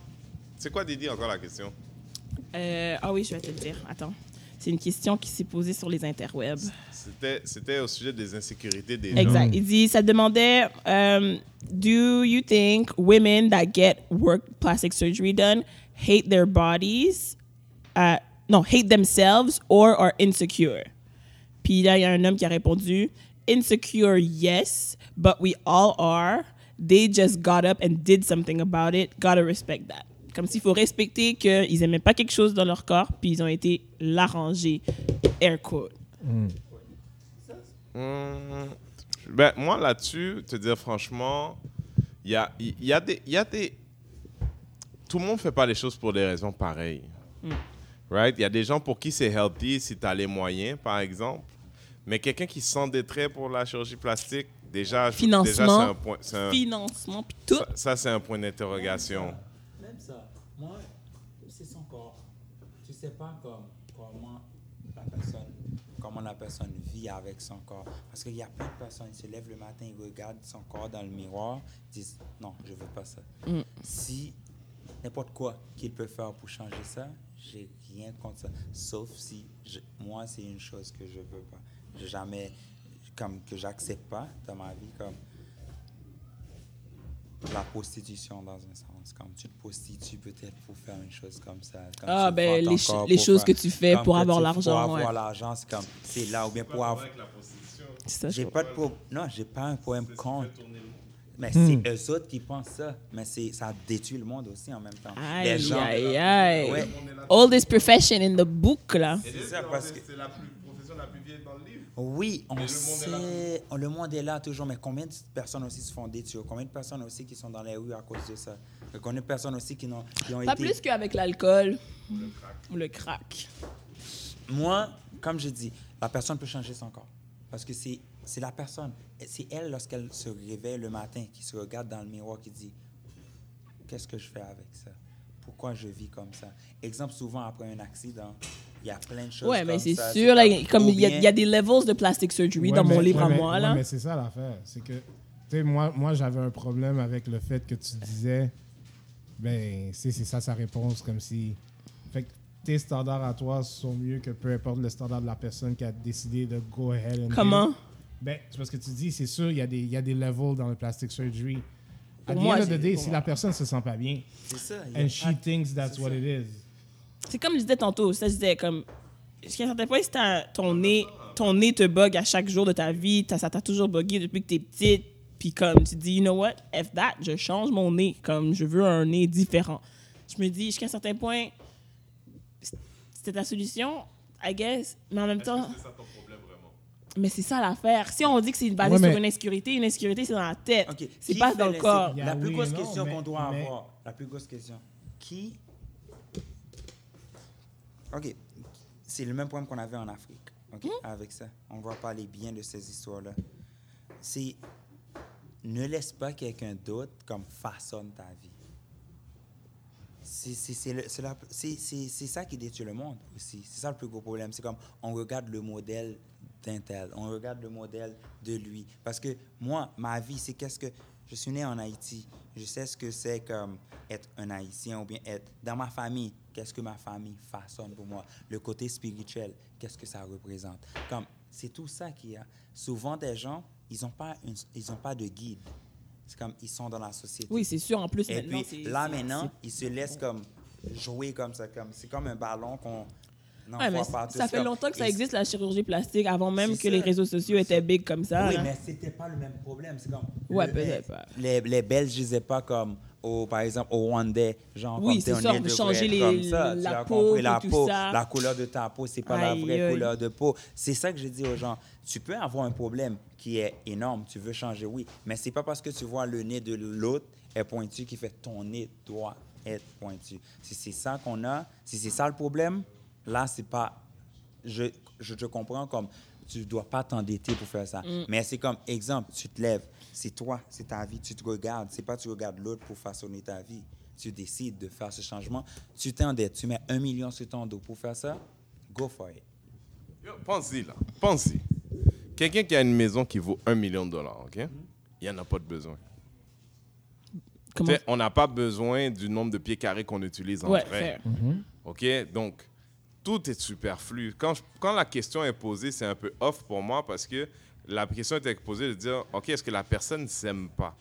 c'est quoi Didi encore la question? Euh, ah oui, je vais te le dire. Attends. C'est une question qui s'est posée sur les interwebs. C'était, c'était au sujet des insécurités des gens. Exact. Il dit, ça demandait, um, do you think women that get work plastic surgery done hate their bodies, uh, no, hate themselves or are insecure? Puis là, il y a un homme qui a répondu, insecure, yes, but we all are. They just got up and did something about it. Gotta respect that. Comme s'il faut respecter qu'ils aimaient pas quelque chose dans leur corps, puis ils ont été l'arranger. Air quote. Hum, ben, moi, là-dessus, te dire franchement, il y a, il y, a des, il y a des. Tout le monde ne fait pas les choses pour des raisons pareilles. Right? Il y a des gens pour qui c'est healthy si tu as les moyens, par exemple. Mais quelqu'un qui s'endetterait pour la chirurgie plastique, déjà, je- déjà c'est Financement. un point. c'est un- Financement, puis tout. ça, ça, c'est un point d'interrogation. Même ça, moi, c'est son corps. Tu sais pas comme, comment la personne comment la personne vit avec son corps. Parce qu'il y a plein de personnes qui se lèvent le matin, ils regardent son corps dans le miroir, disent non, je veux pas ça. Si n'importe quoi qu'il peut faire pour changer ça, j'ai rien contre ça. Sauf si je- moi, c'est une chose que je veux pas. Jamais, comme que j'accepte pas dans ma vie, comme la prostitution dans un sens. Comme tu te prostitues peut-être pour faire une chose comme ça. Comme Ah, tu ben, les, ch- choses faire- que tu fais pour avoir l'argent. Pour avoir ouais. l'argent, c'est comme, c'est là, ou bien pour avoir... C'est ça, je J'ai pas de pro... Non, j'ai pas un problème contre. Mais Hmm. c'est eux autres qui pensent ça. Mais c'est, ça détruit le monde aussi en même temps. Aïe, les gens... aïe, aïe. Ouais. Oldest profession in the book, là. C'est ça, parce que... C'est la plus- profession la plus vieille dans le livre. Oui, on le monde est sait, le monde est là toujours, mais combien de personnes aussi se font détruire? Combien de personnes aussi qui sont dans les rues à cause de ça? Combien de personnes aussi qui, ont Pas été... plus qu'avec l'alcool ou le crack. Moi, comme je dis, la personne peut changer son corps. Parce que c'est, c'est la personne, c'est elle, lorsqu'elle se réveille le matin, qui se regarde dans le miroir, qui dit Qu'est-ce que je fais avec ça? Pourquoi je vis comme ça? Exemple, souvent après un accident, il y a plein de choses. Ouais, mais c'est sûr, là, comme- il y, a- y a des levels de plastic surgery Ouais, dans mon livre ouais, à mais- moi, ouais, là. mais c'est ça l'affaire. C'est que, tu sais, moi, moi j'avais un problème avec le fait que tu disais, ben, c'est c'est ça sa réponse, comme si. Fait que tes standards à toi sont mieux que peu importe le standard de la personne qui a décidé de go ahead and. do Comment? it. Ben, c'est parce que tu dis, c'est sûr, il y, a des- il y a des levels dans le plastic surgery. À the moi, end of the day, si la personne se sent pas bien, ça. a and pas she thinks that's c'est what ça. it is. C'est comme je disais tantôt, ça je disais comme jusqu'à un certain point, si ton nez, ton nez te bug à chaque jour de ta vie, t'as- ça t'a toujours bugué depuis que t'es petite, puis comme tu dis, you know what, F that, je change mon nez, comme je veux un nez différent. Je me dis, jusqu'à un certain point, c'était ta solution, I guess, mais en même temps, C'est ça ton problème vraiment? mais c'est ça l'affaire. Si on dit que c'est basé Ouais, mais- sur une insécurité, une insécurité c'est dans la tête, c'est pas dans le corps. La plus grosse non, question qu'on doit mais- avoir, la plus grosse question, qui... Ok, c'est le même problème qu'on avait en Afrique, ok, Hmm? avec ça. On va parler bien de ces histoires-là. C'est, ne laisse pas quelqu'un d'autre comme façonne ta vie. C'est ça qui détruit le monde aussi. C'est ça le plus gros problème. C'est comme on regarde le modèle d'un tel, on regarde le modèle de lui. Parce que moi, ma vie, c'est qu'est-ce que. Je suis né en Haïti. Je sais ce que c'est comme être un Haïtien ou bien être dans ma famille. Qu'est-ce que ma famille façonne pour moi? Le côté spirituel, qu'est-ce que ça représente? Comme, c'est tout ça qu'il y a. Souvent, des gens, ils n'ont pas, une- ils ont pas de guide. C'est comme, ils sont dans la société. Oui, c'est sûr. En plus, Et maintenant, puis là, maintenant, ils se laissent comme jouer comme ça. comme C'est comme un ballon qu'on Ouais, mais ça fait longtemps que ça existe, la chirurgie plastique, avant même que ça. les réseaux sociaux étaient big comme ça. Oui, là. mais c'était pas le même problème. C'est comme. Ouais, peut-être pas. Les, les Belges disaient pas comme, au, par exemple, au Rwandais, genre, Oui, comme ça, de changer les- comme ça, la tu as peau, compris, la tout peau, ça. la couleur de ta peau, c'est pas la vraie aïe. couleur de peau. C'est ça que je dis aux gens. Tu peux avoir un problème qui est énorme, tu veux changer, oui, mais c'est pas parce que tu vois le nez de l'autre est pointu qui fait ton nez doit être pointu. Si c'est ça qu'on a, si c'est ça le problème, là, c'est pas. Je, je te comprends comme tu dois pas t'endetter pour faire ça. Mm. Mais c'est comme exemple, tu te lèves, c'est toi, c'est ta vie, tu te regardes. C'est pas tu regardes l'autre pour façonner ta vie. Tu décides de faire ce changement. Tu t'endettes, tu mets un million sur ton dos pour faire ça. Go for it. Pense-y là. Pense-y. Quelqu'un qui a une maison qui vaut un million de dollars, OK? Il n'y en a pas de besoin. On n'a pas besoin du nombre de pieds carrés qu'on utilise en Ouais, vrai. OK? Donc, tout est superflu. Quand, je- quand la question est posée, c'est un peu off pour moi parce que la question était posée de dire, OK, est-ce que la personne ne s'aime pas?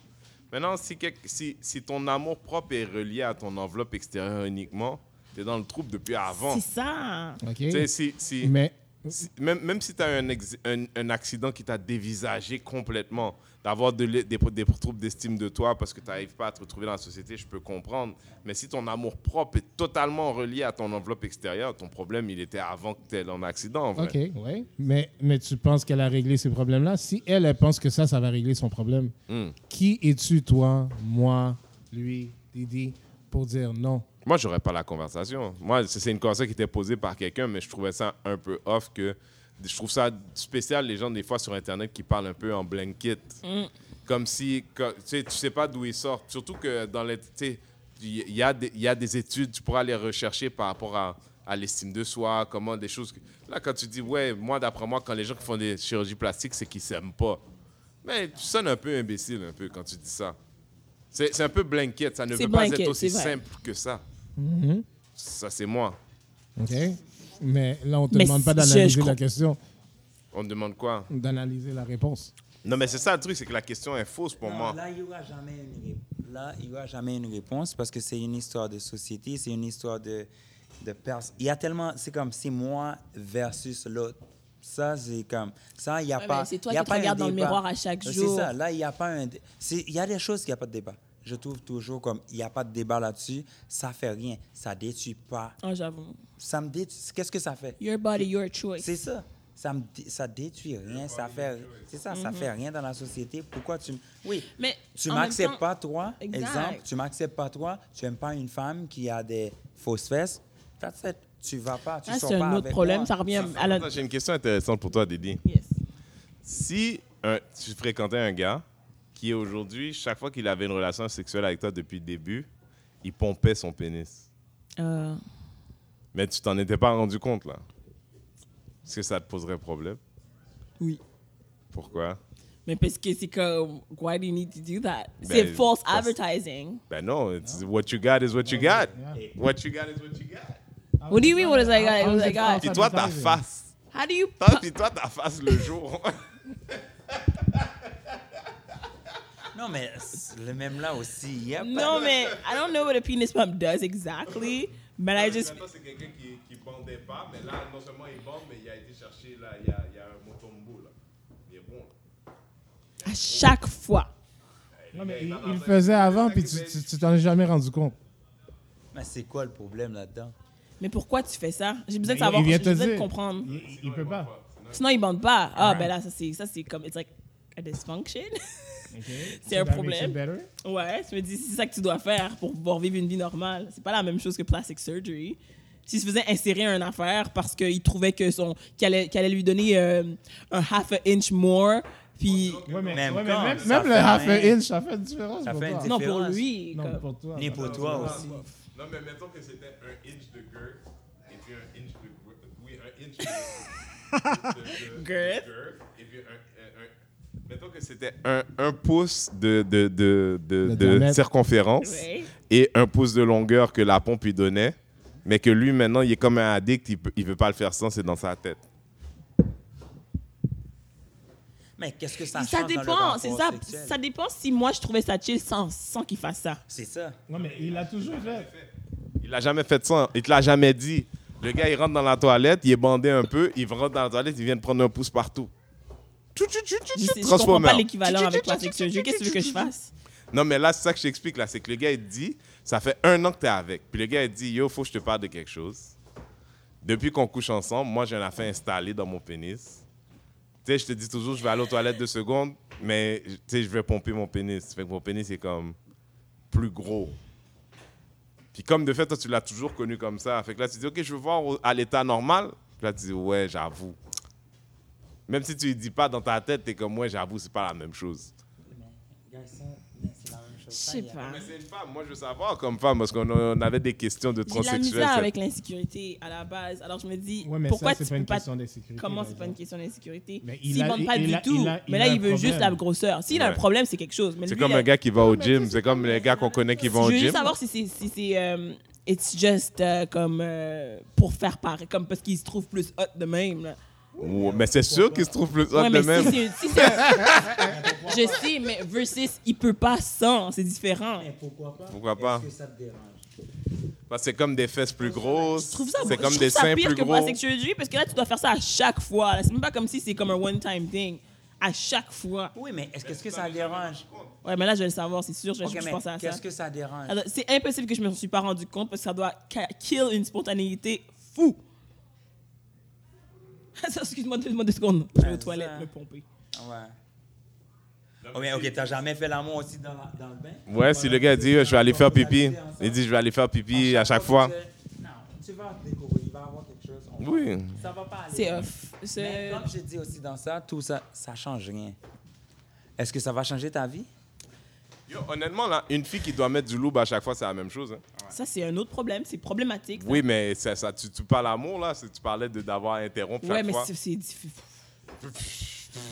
Maintenant, si, si, si ton amour propre est relié à ton enveloppe extérieure uniquement, tu es dans le trouble depuis avant. C'est ça. OK? Tu sais, si, si, Mais si- même, même si tu as un, un, un accident qui t'a dévisagé complètement, d'avoir de des, des troubles d'estime de toi parce que tu n'arrives pas à te retrouver dans la société, je peux comprendre. Mais si ton amour propre est totalement relié à ton enveloppe extérieure, ton problème, il était avant que tu aies un accident. En vrai. OK, ouais. Mais, mais tu penses qu'elle a réglé ces problèmes-là? Si elle, elle pense que ça, ça va régler son problème, Hmm. qui es-tu, toi, moi, lui, Didi, pour dire non? Moi, j'aurais pas la conversation. Moi, c'est c'est une conversation qui était posée par quelqu'un, mais je trouvais ça un peu off que je trouve ça spécial les gens des fois sur internet qui parlent un peu en blanket. Comme si tu sais tu sais pas d'où ils sortent, surtout que dans les tu sais, il y a des il y a des études, tu pourras les rechercher par rapport à à l'estime de soi, comment des choses. que- Là, quand tu dis, ouais, moi, d'après moi, quand les gens qui font des chirurgies plastiques, c'est qu'ils s'aiment pas. Mais tu sonnes un peu imbécile, un peu, quand tu dis ça. C'est c'est un peu blanket, ça ne veut pas être aussi simple que ça. Mhm. Ça, c'est moi. OK? Mais là, on te Mais demande pas si- je- d'analyser la crois- question, On te demande quoi? D'analyser la réponse. Non, mais c'est ça le truc, c'est que la question est fausse pour Non, moi. Là, il n'y aura jamais une réponse. là, il n'y aura jamais une réponse parce que c'est une histoire de société, c'est une histoire de, de personne. Il y a tellement, c'est comme si moi versus l'autre. Ça, c'est comme, ça, il n'y a Ouais, pas. mais c'est toi il y a qui te pas un regardes dans le débat. miroir à chaque C'est jour. ça, là, il n'y a pas un. dé- c'est- Il y a des choses qu'il n'y a pas de débat. Je trouve toujours comme, il n'y a pas de débat là-dessus, ça fait rien, ça détruit pas. Ah, j'avoue. Ça me détruit. Qu'est-ce que ça fait? Your body, your choice. C'est ça. Ça me dé- ça détruit rien, ça fait c'est ça, ça fait rien dans la société. Pourquoi tu Oui. Mais Tu m'acceptes temps- pas toi, Exact. exemple, tu m'acceptes pas toi, tu aimes pas une femme qui a des fausses fesses. That's it. Tu vas pas, tu Ah, sors c'est pas un autre avec problème. moi. Ça revient à la. J'ai une question intéressante pour toi, Didi. Yes. Si un- tu fréquentais un gars qui aujourd'hui, chaque fois qu'il avait une relation sexuelle avec toi depuis le début, il pompait son pénis. Euh, Mais tu t'en étais pas rendu compte, là. Est-ce que ça te poserait problème? oui. Pourquoi? Mais parce que c'est comme, why do you need to do that? C'est Ben, false parce- advertising. Ben non, it's what you got is what you got. Yeah. What you got is what you got. What do you mean, what is I got? What is I got? Puis toi, ta face. How do you... Toi, puis toi, ta face le jour. Non mais c'est le même là aussi, il y a pas- No, man. I don't know what a penis pump does exactly, but I just... c'est quelqu'un qui, qui bandait pas, mais là, non seulement il bande, mais il a été chercher, là, il y a, il y a un motombo, là. Il est bon. À chaque fois. Non, mais il, il le faisait avant, puis tu tu- tu t'en es jamais rendu compte. Mais c'est quoi le problème là-dedans? Mais pourquoi tu fais ça? J'ai besoin de Il- savoir, il vient j'ai besoin de comprendre. Il, il peut pas. Sinon, ils bandent pas. Ah, Right. ben là, ça c'est, ça c'est comme, it's like a dysfunction. Ok. C'est un problème. ouais, tu me dis, c'est ça que tu dois faire pour pouvoir vivre une vie normale. C'est pas la même chose que plastic surgery. S'il se faisait insérer une affaire parce qu'il trouvait que son, qu'il allait, qu'il allait lui donner euh, un half a inch more, puis... Ouais, mais, Même ouais, mais quand, même, le half a inch, ça fait une différence Ça pour fait une toi. Non, pour différence. lui. Non, comme- pour toi. Ni pour toi aussi. Non, mais mettons que c'était un inch de girth et puis un inch de. Oui, un inch de. de- de- de Girth. Et puis un. Mettons que c'était un, un pouce de, de, de, de, circonférence et un pouce de longueur que la pompe lui donnait, mais que lui, maintenant, il est comme un addict, il ne veut pas le faire sans, c'est dans sa tête. Mais qu'est-ce que ça Ça, change dans le dépend, c'est ça. sexuel? Ça dépend si moi je trouvais ça chill sans, sans qu'il fasse ça. C'est ça. Ouais, mais il l'a toujours fait. Il l'a jamais fait ça, il te l'a jamais dit. Le gars, il rentre dans la toilette, il est bandé un peu, il rentre dans la toilette, il vient de prendre un pouce partout. Je, comprends pas l'équivalent avec plastic surgery. Qu'est-ce que tu veux que je fasse? Non, mais là, c'est ça que je t'explique, là. C'est que le gars, il dit, ça fait un an que t'es avec. Puis le gars, il dit, yo, faut que je te parle de quelque chose. Depuis qu'on couche ensemble, moi, j'ai un affaire installé dans mon pénis. Tu sais, je te dis toujours, je vais aller aux toilettes deux secondes, mais, tu sais, je vais pomper mon pénis. Fait que mon pénis est comme plus gros. Puis comme de fait, toi, tu l'as toujours connu comme ça. Fait que là, tu dis, OK, je veux voir à l'état normal. Puis là, tu dis, ouais, j'avoue. Même si tu ne dis pas dans ta tête, t'es comme, ouais, j'avoue, c'est pas la même chose. Je sais pas. Mais c'est une femme. Moi, je veux savoir comme femme, parce qu'on on avait des questions de J'ai de la misère ça- avec l'insécurité à la base. Alors je me dis, Ouais, mais pourquoi ça, c'est tu pas une pas. question d'insécurité. Comment c'est pas une question d'insécurité Mais il S'il a- ne pas il du a- tout, il a- il mais a là il veut juste la grosseur. S'il a un problème, c'est quelque chose. Mais C'est lui, comme un gars qui va au mais gym. c'est C'est comme les gars qu'on connaît qui vont Je au veux gym. juste savoir si c'est si c'est euh, it's just euh, comme euh, pour faire pareil, comme parce qu'il se trouve plus hot de même. Là. Mais c'est sûr qu'il se trouve plus hot Ouais, de mais même. si c'est si c'est un- je sais, mais versus il peut pas sans, c'est différent. pourquoi pas? Pourquoi pas? Est-ce que ça te dérange? Parce que c'est comme des fesses plus grosses. Je trouve ça, C'est je comme trouve des ça seins pire plus que gros. plastic surgery parce que là tu dois faire ça à chaque fois. là. C'est même pas comme si c'est comme un one time thing. À chaque fois. Oui, mais est-ce que ça dérange? Ouais, mais là je vais le savoir, c'est sûr. Je, Ok, je pense à ça. qu'est-ce que ça dérange? Alors, C'est impossible que je me suis pas rendu compte parce que ça doit kill une spontanéité fou. Excuse-moi deux, deux secondes. Je vais aux toilettes me pomper. Ouais. Oh, mais ok, t'as jamais fait l'amour aussi dans, la- dans le bain? Ouais, si le gars dit, je vais aller faire pipi. Il dit, je vais aller faire pipi à chaque fois. Non, tu vas découvrir, il va y avoir quelque chose. Oui. Ça va pas aller. C'est off. Mais comme je dis aussi dans ça, tout ça, ça change rien. Est-ce que ça va changer ta vie? Yo, honnêtement, là, une fille qui doit mettre du loup à chaque fois, c'est la même chose. hein. Ça, c'est un autre problème. C'est problématique. ça. Oui, mais ça, ça, tu, tu parles d'amour, là. Tu parlais de- d'avoir interrompu Ouais, chaque mais c'est c'est difficile.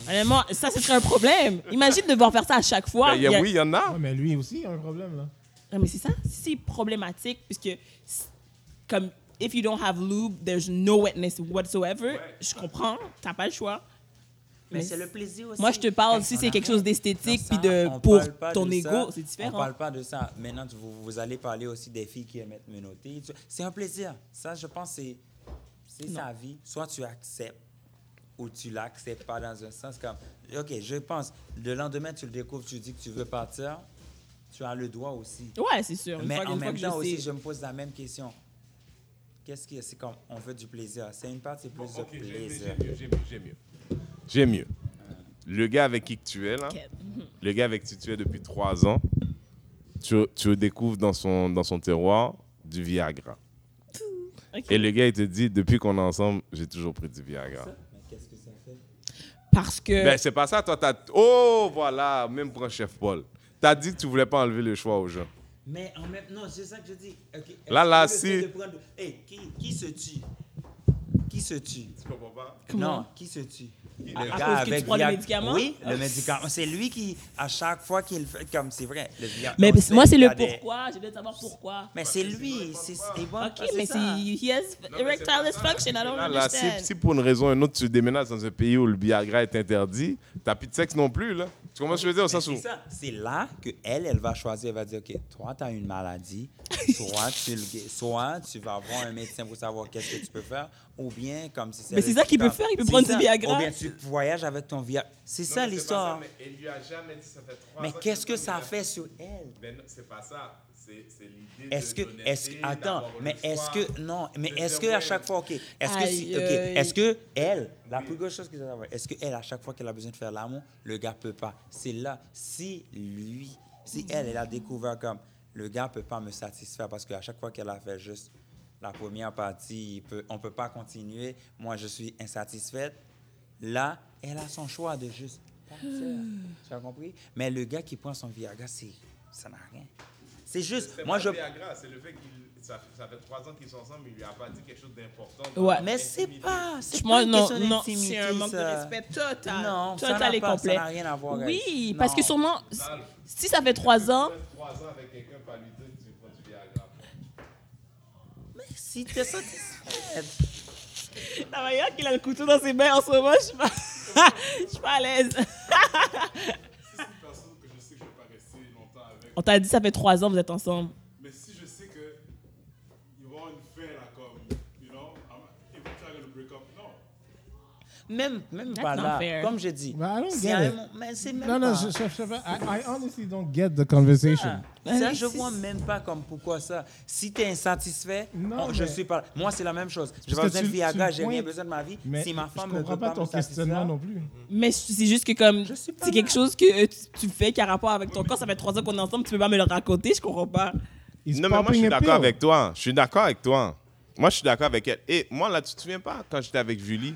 Honnêtement, ça, ce serait un problème. Imagine devoir faire ça à chaque fois. Ben, il y a- Il y a- Oui, il y en a. Ouais, mais lui aussi, il a un problème, là. Non, mais c'est ça. C'est problématique, puisque comme if you don't have lube, there's no wetness whatsoever. Je comprends. T'as pas le choix. Mais Mais c'est le plaisir aussi. Moi, je te parle si c'est quelque chose d'esthétique, puis de pour ton de ego, c'est On différent. parle pas de ça. Maintenant, tu- vous, vous allez parler aussi des filles qui aiment être menottées. Tu- C'est un plaisir. Ça, je pense, c'est c'est sa vie. Soit tu acceptes ou tu l'acceptes pas dans un sens comme, OK, je pense, le lendemain, tu le découvres, tu dis que tu veux partir, tu as le droit aussi. Ouais, c'est sûr. Une Mais fois, en une fois même que temps je aussi, sais. je me pose la même question. Qu'est-ce qui est, c'est comme, on veut du plaisir. C'est une partie plus de Ok, j'ai mieux, plaisir. j'ai mieux, j'ai mieux, j'ai mieux. Le gars avec qui tu es, là, Ok. le gars avec qui tu es depuis trois ans, tu, tu découvres dans son, dans son terroir du Viagra. Et le gars, il te dit, depuis qu'on est ensemble, j'ai toujours pris du Viagra. Mais qu'est-ce que ça fait? Parce que. Ben, c'est pas ça, toi, t'as... Oh, voilà, même pour un chef Paul. T'as dit que tu voulais pas enlever le choix aux gens. Mais en même non, c'est ça que je dis. Là, là, si- prendre- Hey, qui, qui se tue? Qui se tue? Tu comprends pas? Comment? Non, qui se tue? Le À- à cause que tu prends le Viag- médicament? Oui, le médicament. C'est lui qui, à chaque fois qu'il fait, comme c'est vrai, le Viagra. Mais on parce- sait moi, c'est qu'il y le a des- pourquoi. J'ai besoin de savoir pourquoi. Mais c'est lui. c'est bon, Ok, c'est mais ça. c'est. He has erectile dysfunction. I don't Là, là, si, understand. si pour une raison ou une autre, tu déménages dans un pays où le Viagra est interdit, t'as plus de sexe non plus, là. Tu comprends ce que je veux dire? Mais. C'est ça. C'est là que elle, elle va choisir. Elle va dire, OK, toi, tu as une maladie. soit, tu, soit tu vas voir un médecin pour savoir qu'est-ce que tu peux faire. Ou bien, comme si Mais c'est ça qu'il peut faire, il peut c'est prendre du. Viagra. Ou bien tu voyages avec ton Viagra. C'est ça l'histoire. Mais elle lui a jamais dit ça fait trois Mais qu'est-ce que ça fait sur elle? Ben non, c'est pas ça. C'est l'idée Est-ce que, est-ce que, attends, mais est-ce que, non, mais est-ce que à chaque fois, ok, est-ce que, si, ok, est-ce que elle, la plus grosse chose que veux savoir, est-ce que elle, à chaque fois qu'elle a besoin de faire l'amour, le gars peut pas? C'est là, si lui, si elle, elle a découvert comme, le gars peut pas me satisfaire parce qu'à chaque fois qu'elle a fait juste la première partie, il peut, on peut pas continuer, moi je suis insatisfaite, là, elle a son choix de juste partir. tu as compris? Mais le gars qui prend son Viagra, c'est, ça n'a rien. C'est juste, C'est moi pas je... c'est le fait qu'il ça, ça fait trois ans qu'ils sont ensemble, il lui a pas dit quelque chose d'important. Ouais. Mais c'est pas, c'est Moi, pas une non, question non, d'intimité, c'est un manque de ça. respect total. Non, total et pas- complet. ça n'a rien à voir avec- Oui, Non. parce que sûrement, si ça fait trois ans, Trois ans avec quelqu'un, pas lui dire que tu prends du Viagra. Mais si t'es satisfaite. la manière qu'il a le couteau dans ses mains en ce moment, je suis pas, je suis pas à l'aise. On t'a dit ça fait trois ans, vous êtes ensemble. Mais si je sais que il va y avoir une fin là, comme, you know, I'm eventually gonna break up. Non. Même, même That's pas là. fair. Comme je dis. I don't get it. Mais c'est même Non, non, pas. je, je, je, I, I honestly don't get the conversation. Ah, Ça, je vois même pas comme pourquoi ça. Si tu es insatisfait, Non, on- je suis pas. Moi, c'est la même chose. Pas que besoin de Viagra, j'ai rien besoin de ma vie. Mais si ma femme je ne comprends pas pas ton me questionnement non plus. Mais c'est juste que comme Je c'est quelque chose que euh, tu, tu fais qui a rapport avec ton corps, ça fait trois ans qu'on est ensemble, tu peux pas me le raconter, je comprends pas. He's Non, mais moi, je suis d'accord avec toi. Je suis d'accord avec toi. Moi, je suis d'accord avec elle. Et moi, là, tu te souviens pas quand j'étais avec Julie?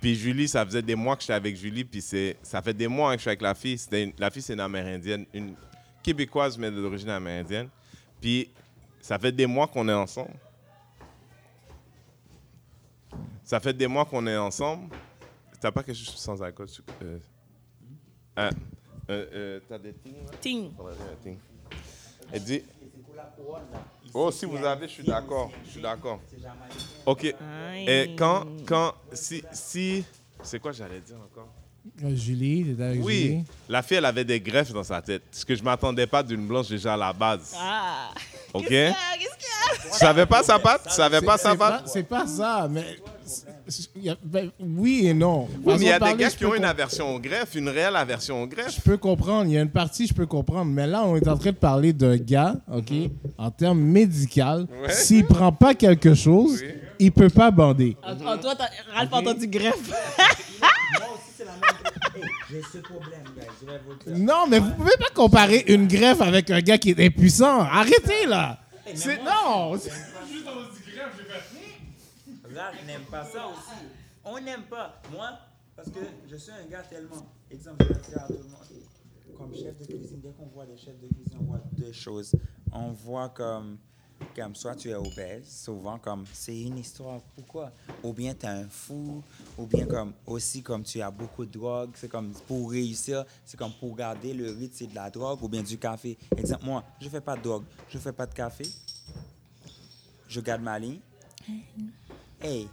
Puis Julie, ça faisait des mois que j'étais avec Julie, puis c'est, ça fait des mois que je suis avec la fille. Une- la fille, c'est une Amérindienne, une Québécoise, mais d'origine amérindienne. Puis ça fait des mois qu'on est ensemble. Ça fait des mois qu'on est ensemble. T'as pas quelque chose sans alcool? tu- Euh, ah, euh, euh, t'as des? Ting. Thing. Elle dit... Oh, si vous avez, je suis d'accord. Je suis d'accord. OK. Et quand, quand, si, si, c'est quoi j'allais dire encore? Euh, Julie, avec Oui, Julie. la fille, elle avait des greffes dans sa tête. Ce que je m'attendais pas d'une blanche déjà à la base. Ah. OK? Qu'est-ce qu'il y a? Qu'est-ce qu'il y a? Tu savais pas sa patte? Tu savais pas sa patte? c'est pas ça, mais y a- ben, oui et non. Oui, mais il y a des parler, gars je qui ont une aversion aux greffes, une réelle aversion aux Je greffes. peux comprendre, il y a une partie, je peux comprendre, mais là, on est en train de parler d'un gars, OK, en termes médical. Ouais. S'il prend pas quelque chose, Oui. il peut pas bander. Ah, toi, toi, t'as- Ralph a entendu greffe. Moi aussi, c'est la même chose. Hey, J'ai ce problème, guys. Je vais vous dire. Non, mais vous pouvez pas comparer une greffe avec un gars qui est impuissant. Arrêtez, là. C'est, non. c'est- Juste dans dit grève, j'ai je n'aime pas ça aussi. On n'aime pas. Moi, parce que je suis un gars tellement. Exemple, je vais. Comme chef de cuisine, dès qu'on voit les chefs de cuisine, on voit deux choses. On voit comme, comme soit tu es obèse, souvent comme c'est une histoire. Pourquoi? Ou bien tu es un fou, ou bien comme aussi comme tu as beaucoup de drogue. C'est comme pour réussir, c'est comme pour garder le rythme, c'est de la drogue ou bien du café. Exemple, moi, je fais pas de drogue, je fais pas de café, je garde ma ligne. Hey,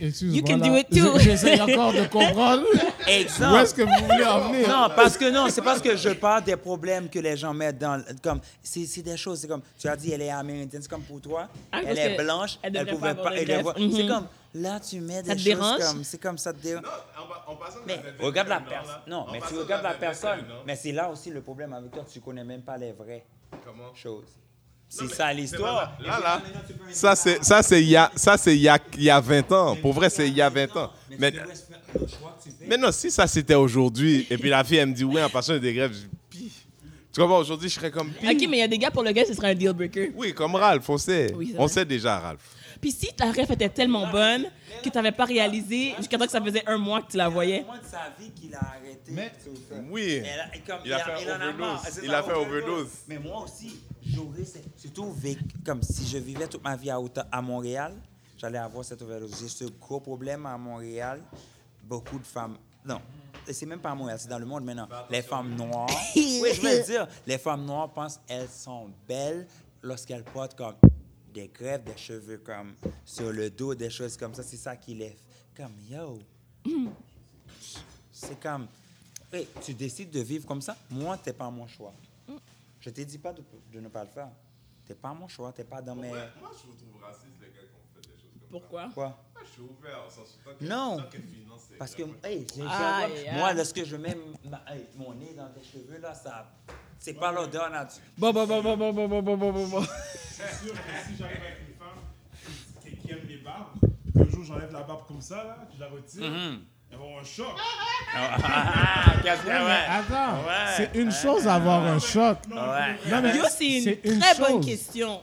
excuse-moi, You can do it too. je- J'essaie encore de comprendre où Exemple. est-ce que vous voulez en venir? Non, parce que non, c'est parce que je parle des problèmes que les gens mettent dans. Comme, c'est c'est des choses, c'est comme, tu as dit, elle est américaine, c'est comme pour toi, Ah, elle est blanche, elle elle, pouvait pas elle. C'est Mhm. comme, là, tu mets des Ça te choses dérange? comme, c'est comme ça te dérange. en, en passant, Mais regarde la personne. Non, mais tu regardes la personne. Mais c'est là aussi le problème avec toi, tu connais même pas les vraies Comment? choses. C'est ça l'histoire. Là, là, ça c'est ça c'est il y a ça c'est il y a, il y a 20 ans. Pour vrai, c'est il y a 20 ans. Mais, mais non, si ça c'était aujourd'hui et puis la fille elle me dit oui en passant des grèves, je dis, Pis. Tu comprends aujourd'hui, je serais comme Pis. Ok, mais il y a des gars pour le gars, ce serait un deal breaker. Oui, comme Ralph, on sait. Oui, on sait déjà Ralph. Puis si ta ref était tellement bonne que tu n'avais pas réalisé jusqu'à temps que ça faisait un mois que tu la voyais. moment de sa vie qu'il a arrêté. Mais-. Oui. Il a fait overdose. Il a fait overdose. Mais moi aussi, j'aurais surtout vécu, comme si je vivais toute ma vie à, Outa- à Montréal, j'allais avoir cette overdose. J'ai ce gros problème à Montréal. Beaucoup de femmes. Non. et C'est même pas à Montréal, c'est dans le monde maintenant. Les femmes noires. oui, je veux dire, les femmes noires pensent qu'elles sont belles lorsqu'elles portent comme des greffes, des cheveux comme sur le dos, des choses comme ça. C'est ça qui les. Comme, yo. C'est comme, hey, tu décides de vivre comme ça, moi, t'es pas mon choix. Je te dis pas de, de ne pas le faire. T'es pas mon choix, t'es pas dans mes... Moi, je vous trouve raciste, les gars, qui ont fait des choses comme Pourquoi? Quoi? ça. Je suis ouvert, en sens où tant que- Non. que finance, Parce que, hey, moi, lorsque je mets ma- hey, mon nez dans tes cheveux, là, ça... C'est pas l'odeur naturelle. Bon, bon, bon, bon, bon, bon, bon, bon, bon, bon, bon. C'est sûr que si j'arrive avec une femme qui, qui aime les barbes, un jour j'enlève la barbe comme ça, là, je la retire, va avoir un choc. Ah, mais ouais. attends, Ouais. c'est une chose d'avoir un choc. Ouais. Non, mais Yo, c'est une, très bonne question.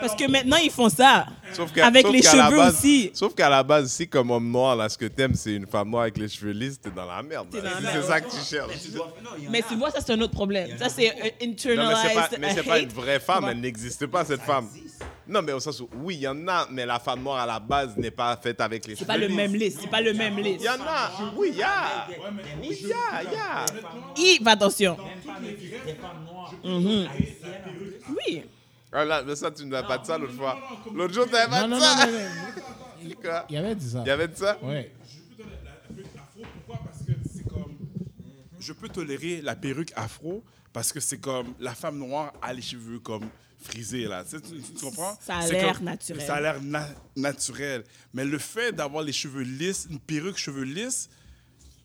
Parce que maintenant, ils font ça. Sauf Avec sauf les cheveux base- aussi. Sauf qu'à la base, si comme homme noir, là, ce que t'aimes, c'est une femme noire avec les cheveux lisses, t'es dans la merde. Dans la Si c'est ça que tu cherches. Mais a. tu vois, ça, c'est un autre problème. Ça, c'est un Non, mais c'est internalized pas, mais c'est pas une vraie femme, Comment- elle n'existe pas, cette femme. Non, mais au sens où, oui, il y en a, mais la femme noire à la base n'est pas faite avec les C'est cheveux pas le même liste. C'est pas le même Il list. y en a, oui, il y a. Oui, il y a, il y a. Yves, attention. Des femmes noires. Oui. Ah, là, mais ça, tu n'as pas de ça l'autre fois. L'autre jour, tu n'avais pas de ça. non, non. Quoi? Il y avait dit ça. Il y avait de ça? Ouais. Je peux tolérer la, la perruque afro, pourquoi? Parce que c'est comme. Je peux tolérer la perruque afro parce que c'est comme la femme noire a les cheveux comme frisés, là. Tu, tu- tu comprends? Ça a l'air naturel. Ça a l'air na- naturel. Mais le fait d'avoir les cheveux lisses, une perruque cheveux lisses,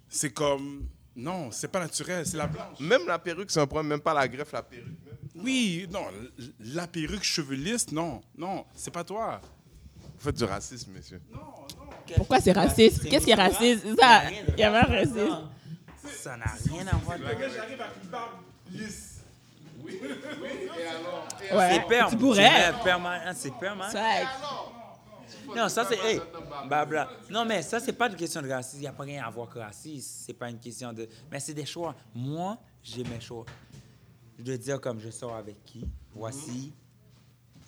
c'est comme. Non, c'est pas naturel, c'est la blanche. Même la perruque, c'est un problème, même pas la greffe, la perruque. même. Oui, non, la perruque cheveux lisses, non, non, c'est pas toi. Vous faites du racisme, monsieur. Pourquoi c'est raciste? Qu'est-ce qui est raciste? Ça, il y avait un raciste. Ça n'a rien à voir. avec- j'arrive avec une barbe lisse. Ouais. C'est perm. Tu pourrais. C'est permanent. C'est permanent. Fact. Non, ça c'est. Hey. Non, mais ça, c'est pas une question de racisme. Il n'y a pas rien à voir que racisme. C'est pas une question de. Mais c'est des choix. Moi, j'ai mes choix. Je dois dire comme je sors avec qui. Voici.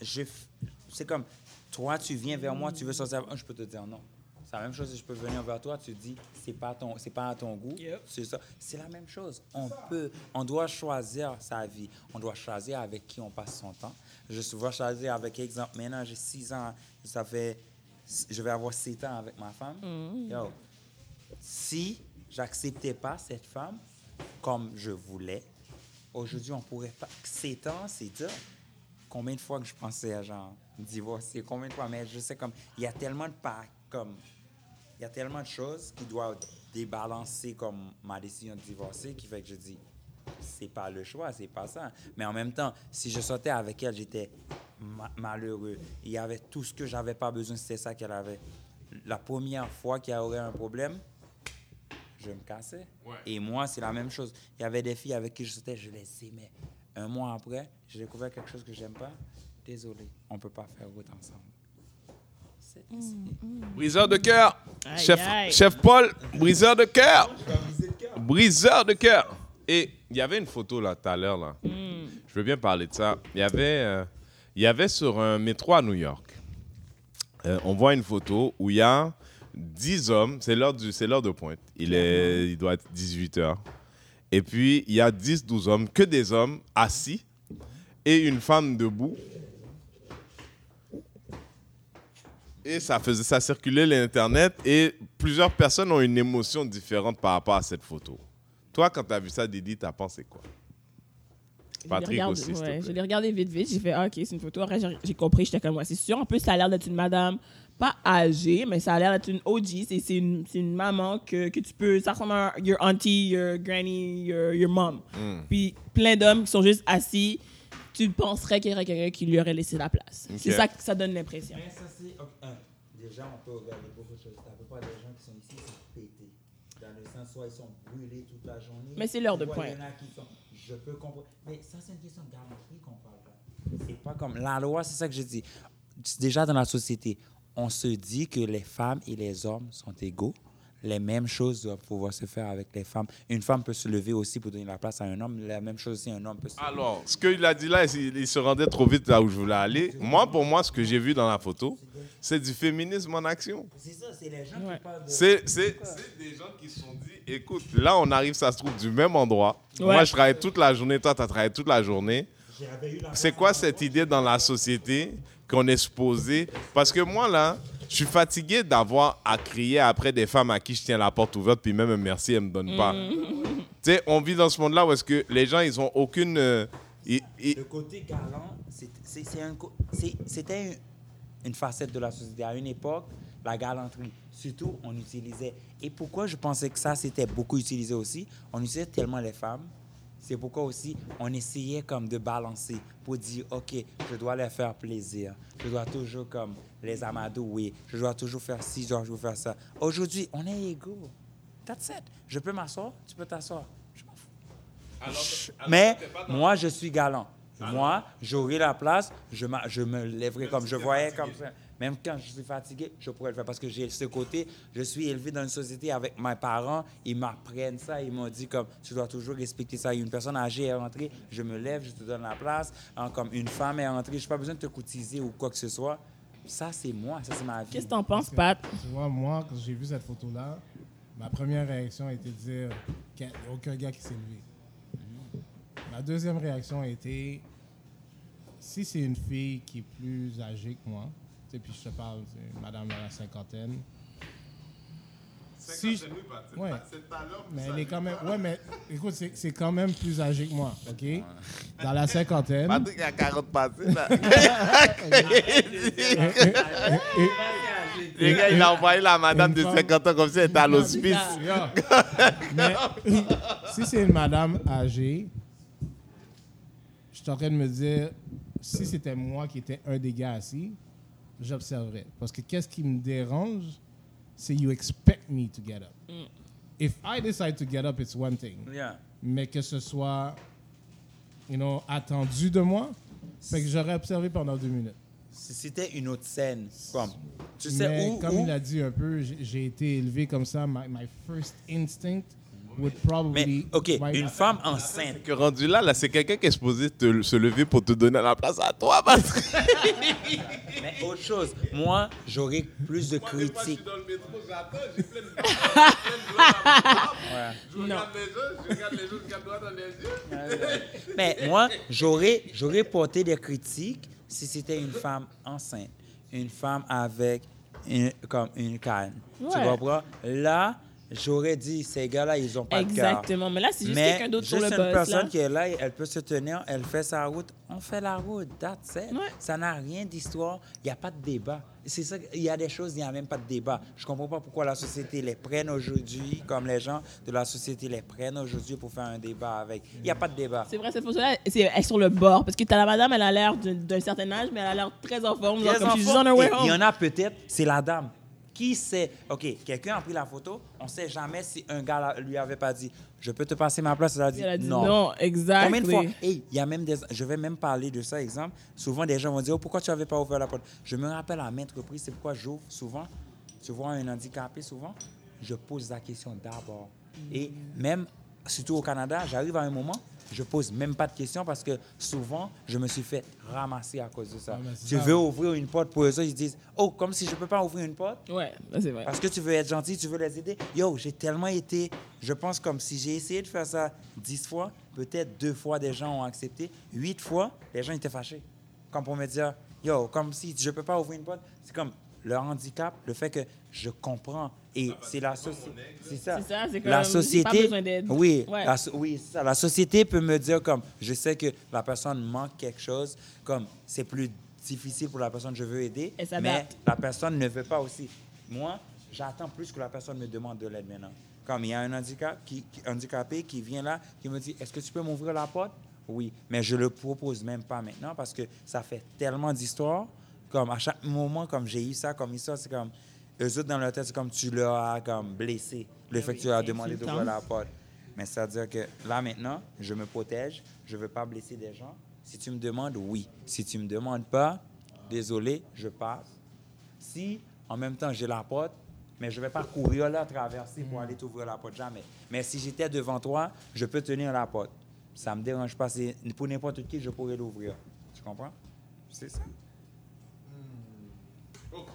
Je. f- C'est comme. Toi, tu viens vers moi, tu veux sortir avec moi, je peux te dire non. C'est la même chose si je peux venir vers toi, tu dis c'est pas ton c'est pas à ton goût. Yep. C'est ça. C'est la même chose. On peut on doit choisir sa vie. On doit choisir avec qui on passe son temps. Je dois choisir avec exemple maintenant j'ai 6 ans, ça fait je vais avoir 7 ans avec ma femme. Yo, si j'acceptais pas cette femme comme je voulais, aujourd'hui, on pourrait pas. 7 ans, c'est dur. Combien de fois que je pensais à genre divorcer, combien de fois, mais je sais comme, il y a tellement de pas, comme, il y a tellement de choses qui doivent débalancer comme ma décision de divorcer qui fait que je dis, c'est pas le choix, c'est pas ça. Mais en même temps, si je sortais avec elle, j'étais ma- malheureux. Il y avait tout ce que j'avais pas besoin, c'était ça qu'elle avait. La première fois qu'il y aurait un problème, je me cassais. Et moi, c'est la même chose. Il y avait des filles avec qui je sortais, je les aimais. Un mois après, j'ai découvert quelque chose que j'aime pas. Désolé, on peut pas faire route ensemble. C'est Briseur de cœur. Chef, chef Paul, briseur de cœur. Briseur de cœur. Et il y avait une photo là tout à l'heure là. Je veux bien parler de ça. Il y avait, euh, il y avait sur un métro à New York. euh, on voit une photo où il y a 10 hommes. C'est l'heure de pointe. Il est, il doit être 18 h Et puis il y a 10, 12 hommes, que des hommes assis et une femme debout. Et ça faisait ça circulait l'internet et plusieurs personnes ont une émotion différente par rapport à cette photo. Toi, quand tu as vu ça, Didi, t'as pensé quoi? Je l'ai Patrick regardé- aussi, ouais, je l'ai regardé vite, vite. J'ai fait, ah, OK, c'est une photo. Après, j'ai- compris, j'étais comme, ouais, c'est sûr. En plus, ça a l'air d'être une madame, pas âgée, mais ça a l'air d'être une OG. C'est une, c'est une maman que, que tu peux. Ça ressemble à your auntie, your granny, your, your mom. Hmm. Puis plein d'hommes qui sont juste assis. Tu penserais qu'il y aurait quelqu'un qui lui aurait laissé la place. C'est ça que ça donne l'impression. Mais ça, c'est. un, déjà, on peut regarder beaucoup de choses. La plupart des gens qui sont ici sont pétés. Dans le sens, soit ils sont brûlés toute la journée. Mais c'est l'heure de soit pointe. Il y en a qui sont. Je peux comprendre. Mais ça, c'est une question de galanterie qu'on parle là. C'est pas comme. La loi, c'est ça que je dis. Déjà, dans la société, on se dit que les femmes et les hommes sont égaux. Les mêmes choses doivent pouvoir se faire avec les femmes. Une femme peut se lever aussi pour donner la place à un homme. La même chose aussi, un homme peut se Alors, ce qu'il a dit là, il, il se rendait trop vite là où je voulais aller. Moi, pour moi, ce que j'ai vu dans la photo, c'est du féminisme en action. C'est ça, c'est les gens Ouais. qui parlent de. C'est des gens qui se sont dit, écoute, là, on arrive, ça se trouve, du même endroit. Ouais. Moi, je travaille toute la journée, toi, tu as travaillé toute la journée. C'est quoi cette idée dans la société qu'on est supposé Parce que moi, là, je suis fatigué d'avoir à crier après des femmes à qui je tiens la porte ouverte, puis même un merci, elles me donnent pas. Tu sais, on vit dans ce monde-là où est-ce que les gens, ils ont aucune... euh, ils- ils- Le côté galant, un c'était une, une facette de la société. À une époque, la galanterie, surtout, on utilisait. Et pourquoi je pensais que ça, c'était beaucoup utilisé aussi On utilisait tellement les femmes. C'est pourquoi aussi, on essayait comme de balancer pour dire, OK, je dois leur faire plaisir. Je dois toujours comme les amadouer. Je dois toujours faire ci, je dois toujours faire ça. Aujourd'hui, on est égaux. That's it. Je peux m'asseoir, tu peux t'asseoir. Je m'en fous. Mais moi, je suis galant. Moi, j'aurai la place, je, je me lèverai comme je voyais comme ça. Même quand je suis fatigué, je pourrais le faire parce que j'ai ce côté. Je suis élevé dans une société avec mes parents, ils m'apprennent ça, ils m'ont dit comme tu dois toujours respecter ça. Une personne âgée est rentrée, je me lève, je te donne la place. Hein, comme une femme est rentrée, je n'ai pas besoin de te cotiser ou quoi que ce soit. Ça, c'est moi, ça, c'est ma vie. Qu'est-ce que t'en penses, Pat? Tu vois, moi, quand j'ai vu cette photo-là, ma première réaction a été de dire qu'il n'y a aucun gars qui s'est levé. Ma deuxième réaction a été si c'est une fille qui est plus âgée que moi, tu sais, puis je te parle, c'est une madame dans la cinquantaine. Si je- ouais. Mais elle est quand même. Ouais, mais écoute, c'est c'est quand même plus âgée que moi, OK? Dans la cinquantaine. Patrick a 40 passés, là. Les gars, il a envoyé la madame de Une femme- 50 ans comme si elle était à l'hospice. Mais si c'est une madame âgée, je suis en train de me dire, si c'était moi qui étais un des gars assis, j'observerais. Parce que qu'est-ce qui me dérange, c'est you expect me to get up. If I decide to get up, it's one thing. Yeah. Mais que ce soit, you know, attendu de moi, fait que j'aurais observé pendant deux minutes. Si c'était une autre scène, comme, tu sais Mais où, comme où- il a dit un peu, j'ai été élevé comme ça. My, my first instinct. Mais, OK, une femme enceinte. Que rendu là, là c'est quelqu'un qui est supposé te- se lever pour te donner la place à toi, Patrick. Mais autre chose, moi, j'aurais plus de critiques. dans le métro, j'attends, j'ai plein de Je regarde les gens, je regarde les gens, je regarde droit dans les yeux. Mais moi, j'aurais, j'aurais porté des critiques si c'était une femme enceinte, une femme avec une, comme une canne. Tu Ouais. comprends? Là, j'aurais dit, ces gars-là, ils ont pas de cœur. Exactement. Mais là, c'est juste quelqu'un d'autre sur juste le une boss. personne là. qui est là, elle peut se tenir, elle fait sa route, on fait la route, that's it. Ouais. Ça n'a rien d'histoire, il n'y a pas de débat. C'est ça, il y a des choses, il n'y a même pas de débat. Je comprends pas pourquoi la société les prenne aujourd'hui, comme les gens de la société les prennent aujourd'hui pour faire un débat avec. Il n'y a pas de débat. C'est vrai, cette c'est- elle est sur le bord. Parce que t'as la madame, elle a l'air d'un certain âge, mais elle a l'air très en forme. Très on her way Il y en a peut-être, c'est la dame. Qui sait? OK, quelqu'un a pris la photo, on ne sait jamais si un gars lui avait pas dit Je peux te passer ma place. Elle a dit, Elle a dit non. non, exactement. Combien de fois? Hey, il y a même des. Je vais même parler de ça, exemple. Souvent, des gens vont dire oh, Pourquoi tu n'avais pas ouvert la porte? Je me rappelle à maintes reprises, c'est pourquoi j'ouvre souvent. Tu vois un handicapé souvent, je pose la question d'abord. Et même, surtout au Canada, j'arrive à un moment, je pose même pas de questions parce que souvent, je me suis fait ramasser à cause de ça. Ah, c'est tu ça. veux ouvrir une porte pour eux, autres, ils disent Oh, comme si je peux pas ouvrir une porte Ouais, c'est vrai. parce que tu veux être gentil, tu veux les aider. Yo, j'ai tellement été, je pense comme si j'ai essayé de faire ça dix fois, peut-être deux fois des gens ont accepté, huit fois, les gens étaient fâchés. Comme pour me dire, yo, comme si je peux pas ouvrir une porte, c'est comme, le handicap, le fait que je comprends. Et c'est la société. C'est ça. C'est ça, c'est La comme, j'ai pas société. Oui, Ouais. la, so- oui c'est ça. la société peut me dire comme je sais que la personne manque quelque chose, comme c'est plus difficile pour la personne que je veux aider, mais la personne ne veut pas aussi. Moi, j'attends plus que la personne me demande de l'aide maintenant. Comme il y a un handicap qui, qui- handicapé qui vient là, qui me dit Est-ce que tu peux m'ouvrir la porte? Oui, mais je le propose même pas maintenant parce que ça fait tellement d'histoires. Comme à chaque moment, comme j'ai eu ça comme histoire, c'est comme eux autres dans leur tête, c'est comme tu leur as comme blessé le fait que tu leur as demandé d'ouvrir la porte. Mais ça veut dire que là maintenant, je me protège, je ne veux pas blesser des gens. Si tu me demandes, oui. Si tu me demandes pas, désolé, je passe. Si en même temps j'ai la porte, mais je ne vais pas courir là, traverser pour aller t'ouvrir la porte, jamais. Mais si j'étais devant toi, je peux tenir la porte. Ça ne me dérange pas. C'est- Pour n'importe qui, je pourrais l'ouvrir. Tu comprends? C'est ça. Ok.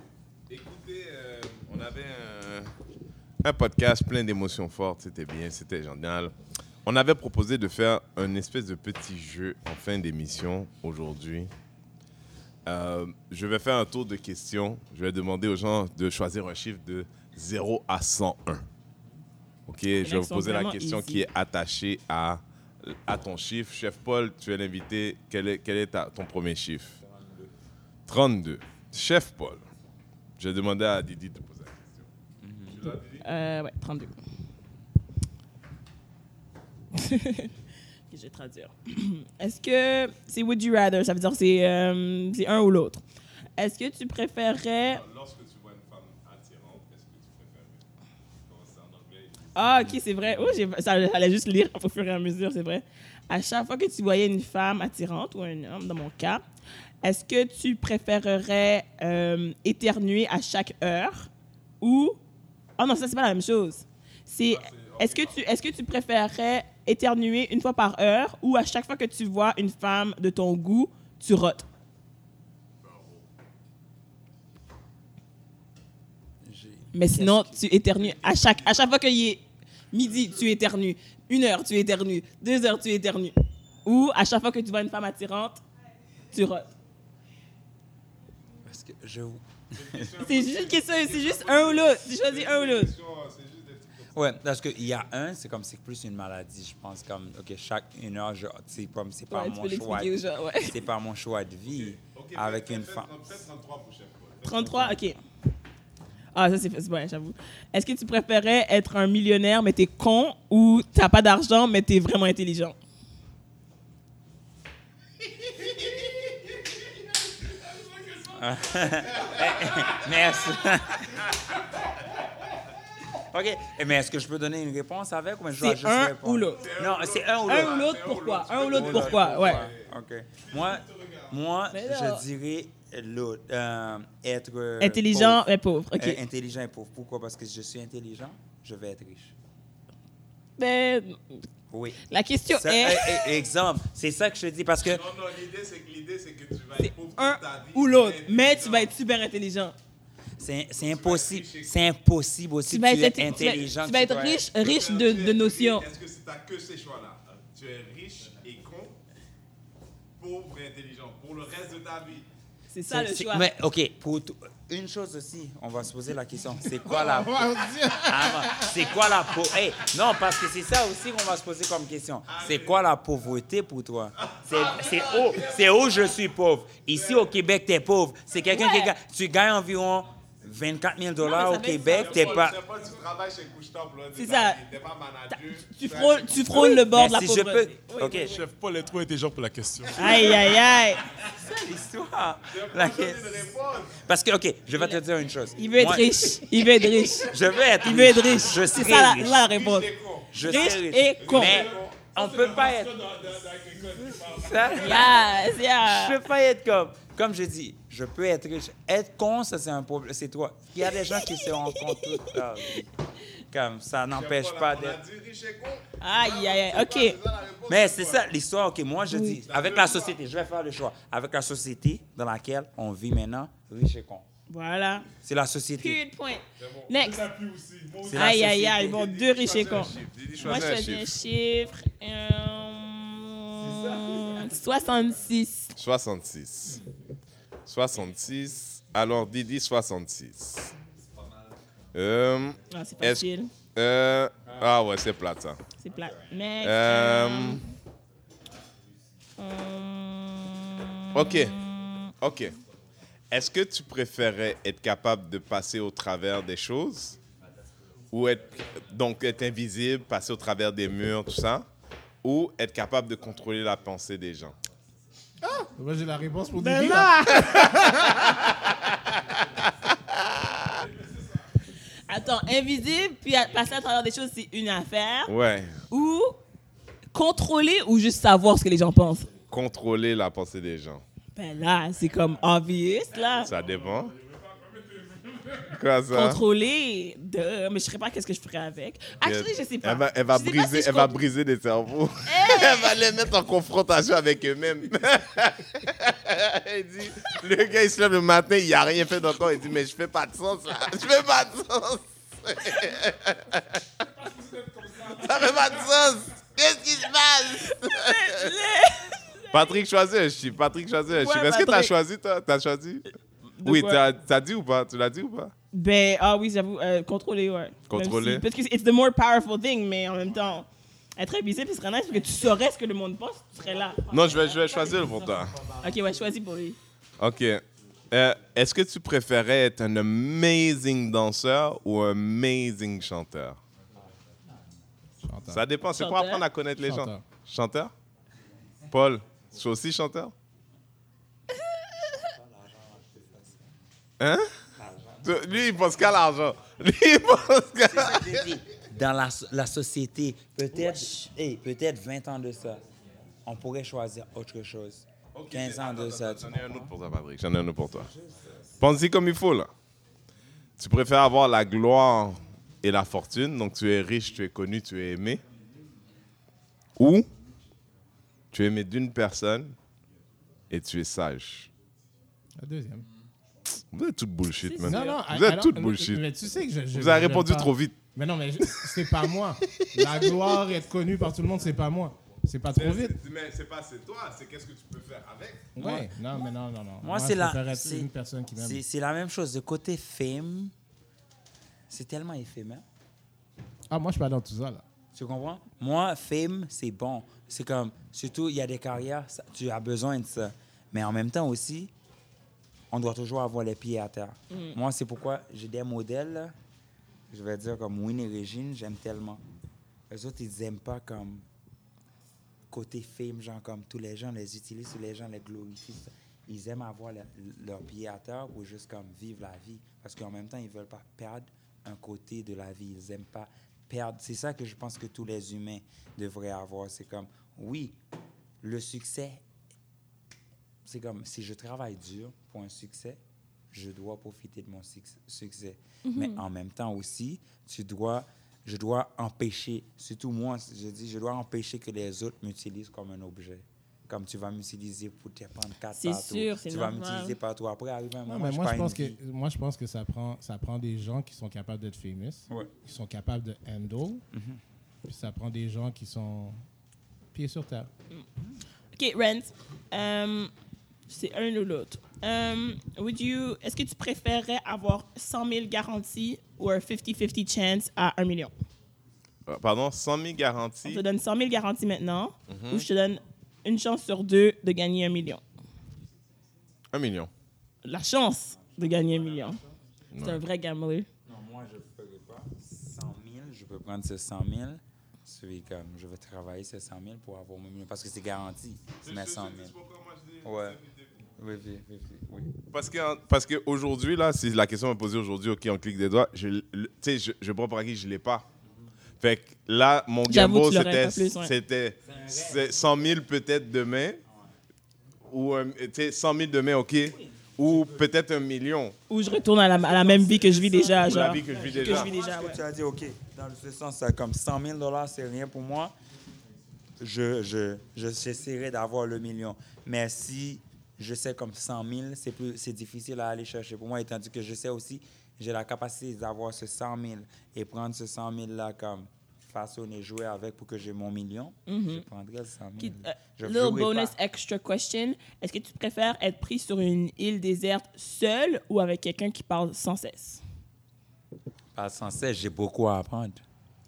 Écoutez, euh, avait un, un podcast plein d'émotions fortes. C'était bien, c'était génial. On avait proposé de faire un espèce de petit jeu en fin d'émission aujourd'hui. Euh, je vais faire un tour de questions. Je vais demander aux gens de choisir un chiffre de 0 à 101. Ok, je vais vous poser la question easy. qui est attachée à, à ton chiffre. Chef Paul, tu es l'invité. Quel est, quel est ta- ton premier chiffre? 32. Chef Paul, j'ai demandé à Didi de poser Euh, ouais, 32. Ok, je vais traduire. Est-ce que c'est would you rather? Ça veut dire c'est euh, c'est un ou l'autre. Est-ce que tu préférerais. Lorsque tu vois une femme attirante, est-ce que tu en anglais Ah, ok, c'est vrai. Oh, j'ai- ça allait juste lire au fur et à mesure, c'est vrai. À chaque fois que tu voyais une femme attirante ou un homme, dans mon cas, est-ce que tu préférerais euh, éternuer à chaque heure ou. Oh non, ça, c'est pas la même chose. C'est. Est-ce que, tu, est-ce que tu préférerais éternuer une fois par heure ou à chaque fois que tu vois une femme de ton goût, tu rotes? Mais sinon, tu éternues à chaque, à chaque fois qu'il est midi, tu éternues. Une heure, tu éternues. Deux heures, tu éternues. Ou à chaque fois que tu vois une femme attirante, tu rotes. Parce que je. C'est juste une question, c'est juste un ou l'autre. Tu choisis un ou l'autre. Ouais, parce qu'il y a un, c'est comme c'est plus une maladie, je pense. Comme, OK, chaque une heure, je, c'est comme, c'est pas Ouais, mon choix. ouais. C'est pas mon choix de vie avec une femme. Peut-être 33 pour Chef Paul. 33, ok. Ah, ça, c'est c'est bon, j'avoue. Est-ce que tu préférais être un millionnaire, mais t'es con, ou t'as pas d'argent, mais t'es vraiment intelligent? Merci. OK, eh, mais est-ce que je peux donner une réponse avec ou je dois juste un répondre? ou l'autre. Non, c'est un ou Un l'autre. ou l'autre, pourquoi? Un ou l'autre, Ou pourquoi? Ouais. OK. Moi, moi je dirais l'autre. euh, être. euh, Intelligent, pauvre. mais pauvre. OK. Euh, intelligent et pauvre. Pourquoi? Parce que je suis intelligent, je vais être riche. Mais Oui. la question Ça, est... eh, eh, exemple, c'est ça que je te dis parce que Non, non, l'idée, c'est que l'idée, c'est que tu vas être pauvre toute un ta vie. ou l'autre, mais tu vas être super intelligent. c'est c'est impossible. C'est impossible aussi Tu vas tu être, tu intelligent. tu vas être riche, riche de, de notions. Est-ce que c'est t'as que ces choix-là? Tu es riche et con, pauvre et intelligent pour le reste de ta vie. C'est ça le C'est- choix. Mais OK, pour tout- une chose aussi, on va se poser la question. C'est quoi la Oh. Avant, c'est quoi la pauvreté Non, parce que c'est ça aussi qu'on va se poser comme question. C'est quoi la pauvreté pour toi? C'est où, c'est où je suis pauvre? Ici au Québec, tu es pauvre. C'est quelqu'un qui Ouais. tu gagnes environ 24 000 dollars au Québec, t'es pas. c'est pas, tu travailles chez Couche-Tard, là, C'est ça. pas- T'es pas manager. Tu frôles, chez tu frôles le bord de la Mais si je pauvreté. peux, ok. oui, oui. Chef Paul est trop intelligent pour la question. Aïe, aïe, aïe. C'est l'histoire. La. Parce que, OK, je vais te dire une chose. Il veut être Moi, riche. Il veut être riche. Je veux être Il veut être riche. Je C'est serai ça la, riche. la réponse. Riche et con. Je riche serai et con. Mais on peut pas être. Ça- Yes, yeah. Je peux pas être comme. Comme je dis, je peux être riche. Être con, ça, c'est un problème. C'est toi. Il y a des gens qui se rendent compte toute leur vie. Comme ça n'empêche pas d'être. dit riche et con. Aïe, aïe, aïe. OK. Mais c'est ça l'histoire. OK, moi, je dis, avec la société, je vais faire le choix. Avec la société dans laquelle on vit maintenant, riche et con. Voilà. C'est la société. Period point. Next. C'est la Aïe, aïe, aïe. Bon, deux riches et cons. Moi, je choisis un chiffre. chiffre. euh, 66. 66. 66. Alors, Didi, 66. Euh, Ah, c'est Est-ce- facile. euh, ah ouais, c'est plate ça. C'est plat. Mais. Euh, Ok. Ok. Est-ce que tu préférais être capable de passer au travers des choses ou être donc être invisible, passer au travers des murs, tout ça, ou être capable de contrôler la pensée des gens? Moi, j'ai la réponse pour Ben Didi. non! là. Attends, invisible, puis à- passer à travers des choses, c'est une affaire. Ouais. Ou contrôler ou juste savoir ce que les gens pensent. Contrôler la pensée des gens. Ben là, c'est comme obvious, là. Ça dépend. Quoi ça? Contrôler, de... mais je ne sais pas qu'est-ce que je ferais avec? Actually, je sais pas. Elle va, elle Je briser, si je elle va briser des cerveaux. elle va les mettre en confrontation avec eux-mêmes. elle dit, le gars, il se lève le matin, il n'a rien fait d'encore. Il dit, mais je fais pas de sens, là. Je fais pas de sens. Ça fait pas de sens. Qu'est-ce qui se passe? Patrick choisit un chiffre. Patrick Ouais, chiffre. Est-ce que tu as Patrick. choisi, toi? Tu as choisi? De oui, quoi? tu as, t'as dit ou pas? Tu l'as dit ou pas? Ben, ah oui, j'avoue, euh, contrôler, ouais. Contrôler. Si- parce que c'est it's the more powerful thing, mais en même temps, être invisible, ce serait nice parce que tu saurais ce que le monde pense, tu serais là. Non, je vais, je vais choisir pour toi. Ok, ouais, choisis pour lui. OK. Euh, Est-ce que tu préférais être un amazing danseur ou un amazing chanteur? Chanteur. Ça dépend. C'est pour Chanteur. apprendre à connaître les gens? Chanteur? Paul, tu es aussi chanteur? Hein? Lui, il pense qu'à l'argent. Lui, il pense qu'à... Dans la, la société, peut-être hey, peut-être 20 ans de ça, on pourrait choisir autre chose. 15 ans de ça. J'en ai un autre pour toi, Patrick. J'en ai un autre pour toi. Pense-y comme il faut, là. Tu préfères avoir la gloire et la fortune, donc tu es riche, tu es connu, tu es aimé, ou tu es aimé d'une personne et tu es sage? La deuxième. Vous êtes toutes bullshit, man. Non, non. Vous êtes alors- toutes bullshit. Mais tu sais que je. je- Vous avez répondu trop vite. Mais non, mais c'est pas moi. La gloire, être connu par tout le monde, c'est pas moi. C'est pas trop vite. Mais c'est pas c'est toi, c'est qu'est-ce que tu peux faire avec? Ouais. Non, mais non, non, non. Moi, c'est la- c'est- une personne qui m'aime. C'est c'est la même chose. Le côté fame, c'est tellement éphémère. Ah, moi, je suis pas dans tout ça, là. Tu comprends? Moi, fame, c'est bon. C'est comme, surtout, il y a des carrières, ça- tu as besoin de ça. Mais en même temps aussi, on doit toujours avoir les pieds à terre. Moi, c'est pourquoi j'ai des modèles, je vais dire comme Winnie et Régine, j'aime tellement. Les autres, ils n'aiment pas comme côté fame, genre comme tous les gens les utilisent, tous les gens les glorifient. Ils aiment avoir le- leurs pieds à terre pour juste comme vivre la vie. Parce qu'en même temps, ils veulent pas perdre un côté de la vie. Ils aiment pas perdre. C'est ça que je pense que tous les humains devraient avoir. C'est comme, oui, le succès, c'est comme, si je travaille dur pour un succès, je dois profiter de mon suc- succès. Mais en même temps aussi, tu dois, je dois empêcher, surtout moi, je dis, je dois empêcher que les autres m'utilisent comme un objet. Comme tu vas m'utiliser pour te prendre quatre C'est sûr, c'est Tu vas normal. m'utiliser partout. Après, arrive un Non, moment, mais je moi, je pense que, vie. moi, je pense que ça prend, ça prend des gens qui sont capables d'être famous, Ouais. qui sont capables de handle, puis ça prend des gens qui sont pieds sur terre. Ok, Rent. Um, c'est un ou l'autre. Um, would you, est-ce que tu préférerais avoir 100 000 garanties ou un 50-50 chance à 1 million? Euh, Pardon, 100 000 On garanties. te donne 100 000 garanties maintenant Mhm. ou je te donne une chance sur deux de gagner un million? 1 million. La chance de gagner un million. C'est un vrai gambler. Non, moi, je ne ferai pas 100 000. Je peux prendre ce 100 000. Celui comme je vais travailler ces 100 000 pour avoir mon million. Parce que c'est garanti. Mais 100 000. Ouais. Oui, oui, oui, oui. Parce que parce qu'aujourd'hui, là, si la question me posée aujourd'hui, OK, on clique des doigts, je, sais, je, je prends pour acquis, je ne l'ai pas. Fait que là, mon l'aurais c'était ouais. c'était c'est 100 000 peut-être demain, ou tu sais, 100 000 demain, OK, ou peut-être un million, Ou je retourne à la, à la même vie que je vis déjà. ou la Genre, vie que je vis que déjà. je vis déjà, ouais. que tu as dit, OK, dans ce sens, comme 100 000 c'est rien pour moi. Je, je, je j'essaierai d'avoir le million. Mais si je sais comme 100 000, c'est, plus, c'est difficile à aller chercher pour moi, étant donné que je sais aussi, j'ai la capacité d'avoir ce 100 000 et prendre ce 100 000-là comme façonner, jouer avec pour que j'ai mon million, je prendrais le 100 000. Qui- Je little bonus pas. extra question. Est-ce que tu préfères être pris sur une île déserte seul ou avec quelqu'un qui parle sans cesse? Pas sans cesse, j'ai beaucoup à apprendre.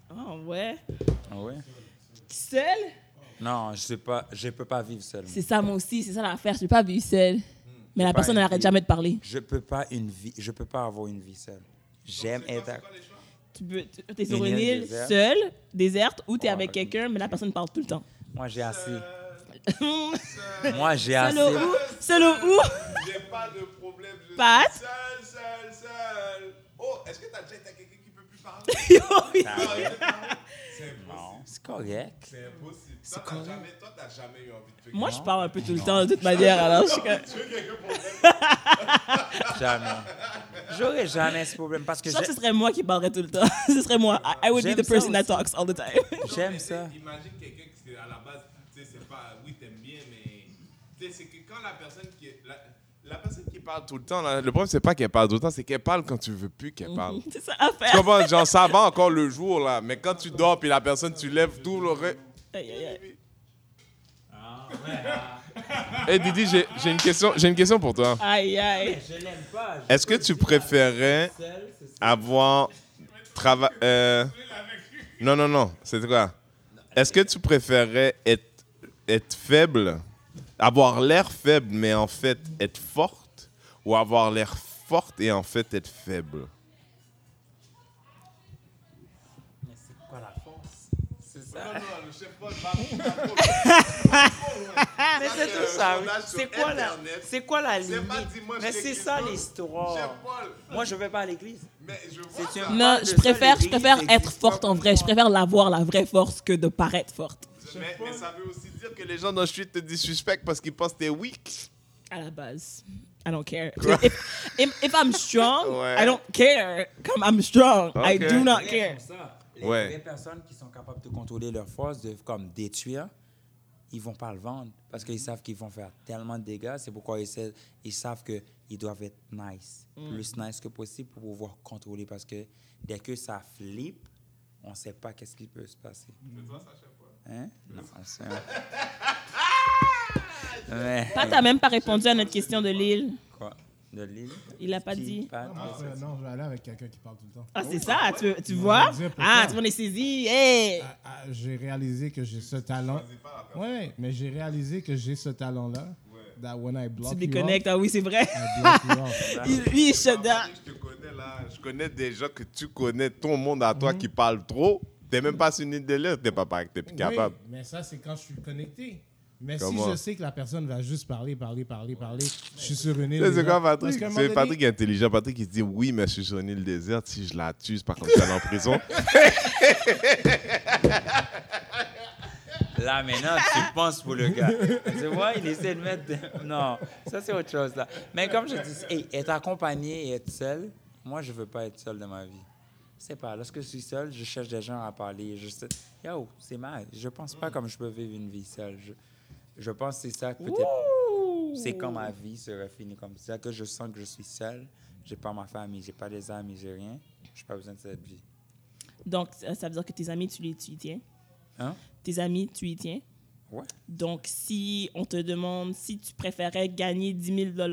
Ah ouais? Ah ouais? Seul? Non, je sais pas, je peux pas vivre seul. C'est ça, moi aussi. C'est ça l'affaire. Je ne peux pas vivre seul. Mais la personne n'arrête jamais de parler. Je peux pas une vie, je peux pas avoir une vie seule. J'aime être. à- Tu es sur Une une île seule, déserte, ou tu es Ouais, avec quelqu'un, mais la personne parle tout le temps. Moi, j'ai assez. Moi, j'ai Seul assez. où? Seul où? J'ai pas de problème. Je Pat? seul, seul, seul. Oh, est-ce que t'as déjà été quelqu'un qui peut plus parler? Impossible. c'est correct. C'est impossible. Toi, t'as jamais, toi, t'as jamais eu envie de faire Moi, je parle un peu tout le temps, de toute manière. Alors, je suis comme- Jamais. J'aurais jamais ce problème parce que Je sens que j'ai- ce serait moi qui parlerais tout le temps. ce serait moi. I, I would be J'aime the ça person that aussi. talks all the time. j'aime ça. Imagine quelqu'un qui, c'est à la base, tu sais, c'est pas, oui, t'aimes bien, mais, tu sais, c'est que quand la personne qui, est- la, la personne qui parle tout le temps, là, le problème, c'est pas qu'elle parle tout le temps, c'est qu'elle parle quand tu veux plus qu'elle parle. c'est ça à Tu faire. comprends? Genre, ça va encore le jour, là, mais quand tu dors, puis la personne, tu lèves tout le reste. Aïe, aïe, aïe. Hey Didi, j'ai j'ai une question, j'ai une question pour toi. Aïe, aïe. Je l'aime pas. Est-ce que tu préférais avoir travaillé Non, non, non. C'est quoi? Est-ce que tu préférais être, être faible, avoir l'air faible, mais en fait être forte, ou avoir l'air forte et en fait être faible? Mais c'est quoi la force? C'est ça. Mais c'est tout ça. C'est quoi la, c'est quoi la limite? Mais c'est ça l'histoire. Moi, je vais pas à l'église. Non, je préfère, je préfère être forte en vrai. Je préfère l'avoir la vraie force que de paraître forte. Mais, mais ça veut aussi dire que les gens dans le street te disrespectent parce qu'ils pensent que t'es weak. À la base. I don't care. If, if, if I'm strong, Ouais. I don't care. Comme I'm strong, I Ok. do not care. Ça. Les Ouais. vraies personnes qui sont capables de contrôler leur force, de comme détruire, ils vont pas le vendre parce qu'ils savent qu'ils vont faire tellement de dégâts. C'est pourquoi ils, sa- ils savent qu'ils doivent être nice, plus nice que possible pour pouvoir contrôler parce que dès que ça flippe, on sait pas qu'est-ce qui peut se passer. Hein? Non, c'est Pat n'a même pas répondu à notre question de l'île. Quoi? De l'île? Il a pas dit. Ah, euh, non, je vais aller avec quelqu'un qui parle tout le temps. Ah, c'est ça, tu, tu vois? Ah, tout le monde est saisi. Hey! Ah, ah, j'ai réalisé que j'ai ce talent. Ouais, mais j'ai réalisé que j'ai ce talent-là. That when I block Tu déconnectes, ah oui, c'est vrai. Il- Lui, il shut down. Je te connais là. Je connais des gens que tu connais, ton monde à toi qui parle trop. T'es même pas sur une île de l'air, t'es pas pareil, t'es plus capable. Oui, mais ça, c'est quand je suis connecté. Mais Comment? si je sais que la personne va juste parler, parler, parler, parler, je suis sur une île. Sais, C'est quoi, Patrick? C'est donné- Patrick qui est intelligent. Patrick qui se dit Oui, mais je suis sur une île déserte. Si je la tue, c'est pas comme si elle est en prison. Là, maintenant, tu penses pour le gars. Tu vois, il essaie de mettre. Non, ça, c'est autre chose, là. Mais comme je dis, hey, être accompagné et être seul, moi, je veux pas être seul dans ma vie. C'est pas, lorsque je suis seul, je cherche des gens à parler. Je sais, yo, c'est mal. Je pense pas comme je peux vivre une vie seule. Je, je pense que c'est ça, que peut-être. C'est quand ma vie serait finie comme ça, que je sens que je suis seul. J'ai pas ma famille, j'ai pas des amis, j'ai rien. J'ai pas besoin de cette vie. Donc, ça ça veut dire que tes amis, tu, les, tu y tiens? Hein? Tes amis, tu y tiens? Ouais. Donc, si on te demande si tu préférais gagner 10 000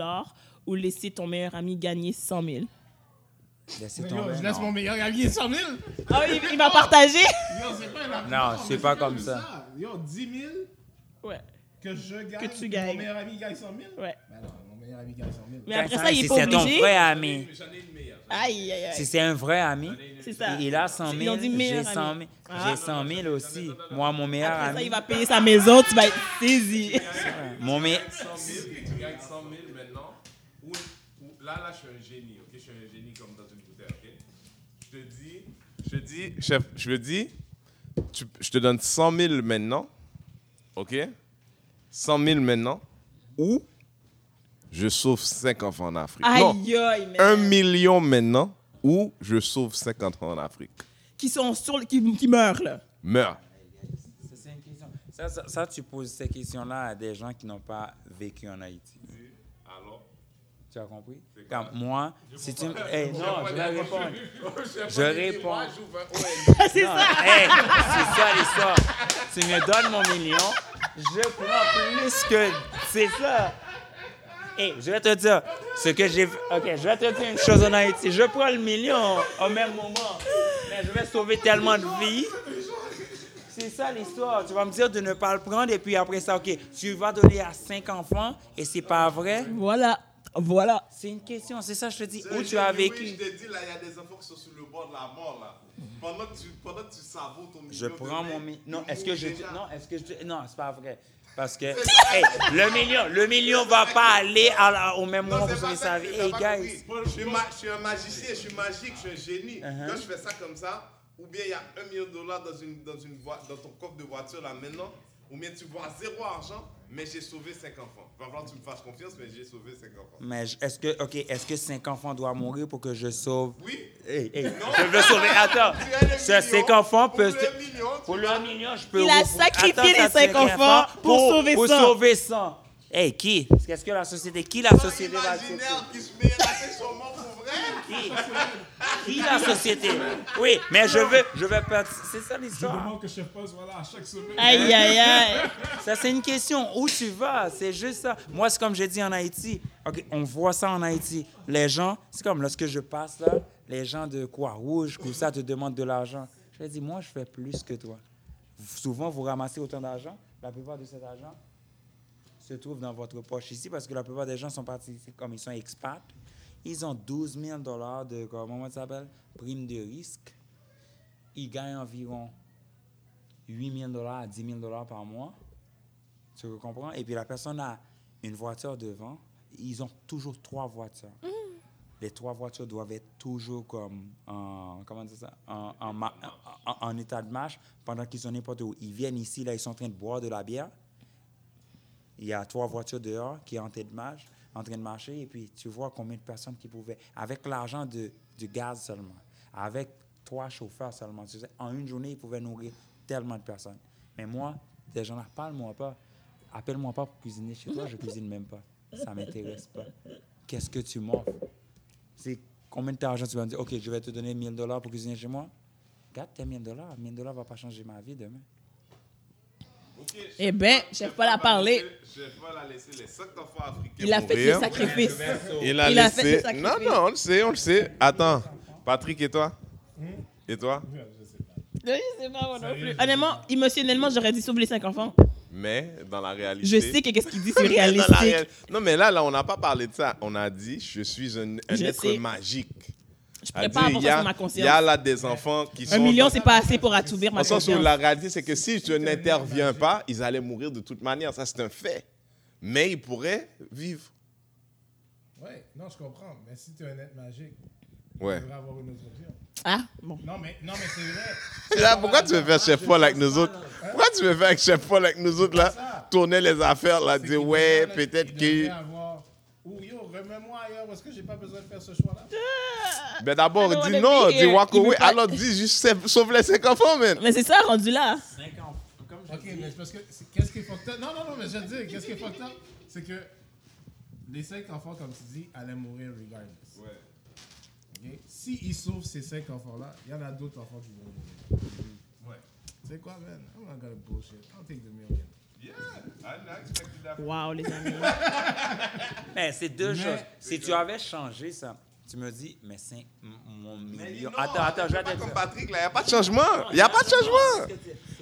ou laisser ton meilleur ami gagner 100 000. Laissez Yo, tomber. je laisse non. mon meilleur ami 100 000. Ah, il, il va partager? Yo, c'est pas la- Non, c'est pas comme comme ça. Yo, 10 000 Ouais. Que je gagne. Que tu gagnes. Mon meilleur ami gagne 100 000. Ouais. Ben non, mon meilleur ami gagne 100 000. Mais après ça, il est si pas c'est ton obligé. vrai ami, Aïe, aïe, si aïe. c'est un vrai ami, C'est ça. il a 100 Ils 000, ont dit j'ai meilleur 100 ami. 000, Ah. j'ai 100 000 aussi. Moi, mon meilleur Après ça, ami, il va payer sa maison, tu vas être saisi. mon me- 100 000 et tu gagnes 100 000 maintenant. Ou, ou- là, là, je suis un génie, ok? Je suis un génie comme dans une bouteille, ok? Je te dis, je te dis, chef, je le dis, tu- je te donne 100 000 maintenant, ok? 100 000 maintenant, ou je sauve 5 enfants en Afrique. non, Aïe, aïe, man. 1 million maintenant, ou je sauve 5 enfants en Afrique. Qui sont sur le- qui, qui meurent, là. Ça, ça- ça, tu poses ces questions-là à des gens qui n'ont pas vécu en Haïti. Tu as compris? Comme moi, si tu me. Hey, non, je vais répondre. Je réponds. c'est ça. hey, c'est ça l'histoire. Tu me donnes mon million, je prends plus que. C'est ça. Hey, je vais te dire ce que j'ai. Ok, je vais te dire une chose en Haïti. Je prends le million au même moment, mais je vais sauver tellement de vies. C'est ça l'histoire. Tu vas me dire de ne pas le prendre et puis après ça, ok, tu vas donner à cinq enfants et c'est pas vrai? Voilà. Voilà. C'est une question, c'est ça, je te dis. Où tu as vécu? je te dis, là, il y a des enfants qui sont sur le bord de la mort, là. Pendant que tu, pendant que tu savoures ton million Je de prends mon lait, million. Non, est-ce que je non, est-ce que je non, c'est pas vrai. Parce que hey, le million, le million va pas aller à la- au même Non, moment que vie. t'as Hey guys. Je suis, ma- je suis un magicien, je suis magique, je suis un génie. Uh-huh. Quand je fais ça comme ça, ou bien il y a un million de dollars dans, une, dans, une dans ton coffre de voiture là maintenant, ou bien tu vois zéro argent, mais j'ai sauvé cinq enfants. Va falloir que tu me fasses confiance, mais j'ai sauvé cinq enfants. mais est-ce que OK, est-ce que cinq enfants doivent mourir pour que je sauve? Oui. Hey, hey, je veux sauver. Attends. Ce cinq enfants pour peuvent le million, pour le million, je peux Il a sacrifié Attends, les cinq enfants pour sauver pour 100. sauver 100. Hey, qui? Qu'est-ce que la société Qui la société va imaginaire qui se met à la tête sont morts pour vrai. Qui? Qui la société? Oui, mais je veux je veux pas c'est ça Je l'histoire. demande que soit là à chaque semaine. Aïe, aïe, aïe. Ça, c'est une question. Où tu vas? C'est juste ça. Moi, c'est comme j'ai dit en Haïti. OK, on voit ça en Haïti. Les gens, c'est comme lorsque je passe là, les gens de Croix-Rouge, tout ça, te demandent de l'argent. Je leur dis, moi, je fais plus que toi. Souvent, vous ramassez autant d'argent. La plupart de cet argent se trouve dans votre poche ici parce que la plupart des gens sont partis comme ils sont expats. Ils ont 12 000 dollars de, comment ça s'appelle, prime de risque. Ils gagnent environ 8 000 dollars à 10 000 dollars par mois. Tu comprends? Et puis la personne a une voiture devant. Ils ont toujours trois voitures. Les trois voitures doivent être toujours comme en, comment dire ça? En, en ma- en- en état de marche pendant qu'ils sont n'importe où. Ils viennent ici, là, ils sont en train de boire de la bière. Il y a trois voitures dehors qui sont en train de marcher, en train de marcher et puis tu vois combien de personnes qui pouvaient, avec l'argent du gaz seulement, avec trois chauffeurs seulement, tu sais, en une journée, ils pouvaient nourrir tellement de personnes. Mais moi, des gens là, parle-moi pas. Appelle-moi pas pour cuisiner chez toi, je cuisine même pas. Ça m'intéresse pas. Qu'est-ce que tu m'offres? C'est combien d'argent tu vas me dire, OK, je vais te donner 1000 dollars pour cuisiner chez moi? Garde tes 1000 dollars. 1000 dollars va pas changer ma vie demain. Eh ben, Chef Paul a parlé. Chef Paul a laissé les cinq enfants africains Il a fait des mourir. sacrifices. Il a Il a laissé. fait des sacrifices. non, non, on le sait, on le sait. Attends, Patrick et toi? Et toi? Je sais pas, moi non plus. Honnêtement, émotionnellement, j'aurais dit sauve les cinq enfants. Mais dans la réalité. Je sais que qu'est-ce qu'il dit, c'est réalistique. réal- Non, mais là, là, on n'a pas parlé de ça. On a dit, je suis un, un Je être sais. magique. Je prépare pour ça ma il y a conscience. là des enfants qui sont. Un million, dans- c'est pas assez pour assouvir ma le sens où conscience. la réalité, c'est que si je n'interviens pas, ils allaient mourir de toute manière. Ça, c'est un fait. Mais ils pourraient vivre. Ouais, non, je comprends. Mais si tu es un être magique, Ouais. tu devrais avoir une autre option. Ah, bon. Non, mais, non, mais c'est vrai. Là, pourquoi tu veux faire Chef Paul avec nous autres? Pourquoi tu veux faire avec Chef Paul avec nous autres, là? Tourner les affaires, là, dire, ouais, peut-être que. devrait avoir- Ou yo, remets-moi ailleurs parce que j'ai pas besoin de faire ce choix-là. Ben d'abord, I don't dis non, dis here. walk away. Alors dis juste sauve- les cinq enfants, man. Mais c'est ça, rendu là. Ok, mais parce que qu'est-ce qui est fucked up? Non, non, non, mais je veux dire, qu'est-ce qui est fucked up? C'est que les cinq enfants, comme tu dis, allaient mourir regardless. Ok? Si ils sauvent ces cinq enfants-là, il y en a d'autres enfants qui vont mourir. Ouais. Tu sais quoi, man? I'm not gonna bullshit. I'll take the million. Waouh, les amis. Mais c'est deux Mais- choses. Si tu avais changé ça, tu me dis, mais c'est mon million. non, attends, attends, je vais comme. Patrick, là, il n'y a pas de changement. Il n'y a pas de changement.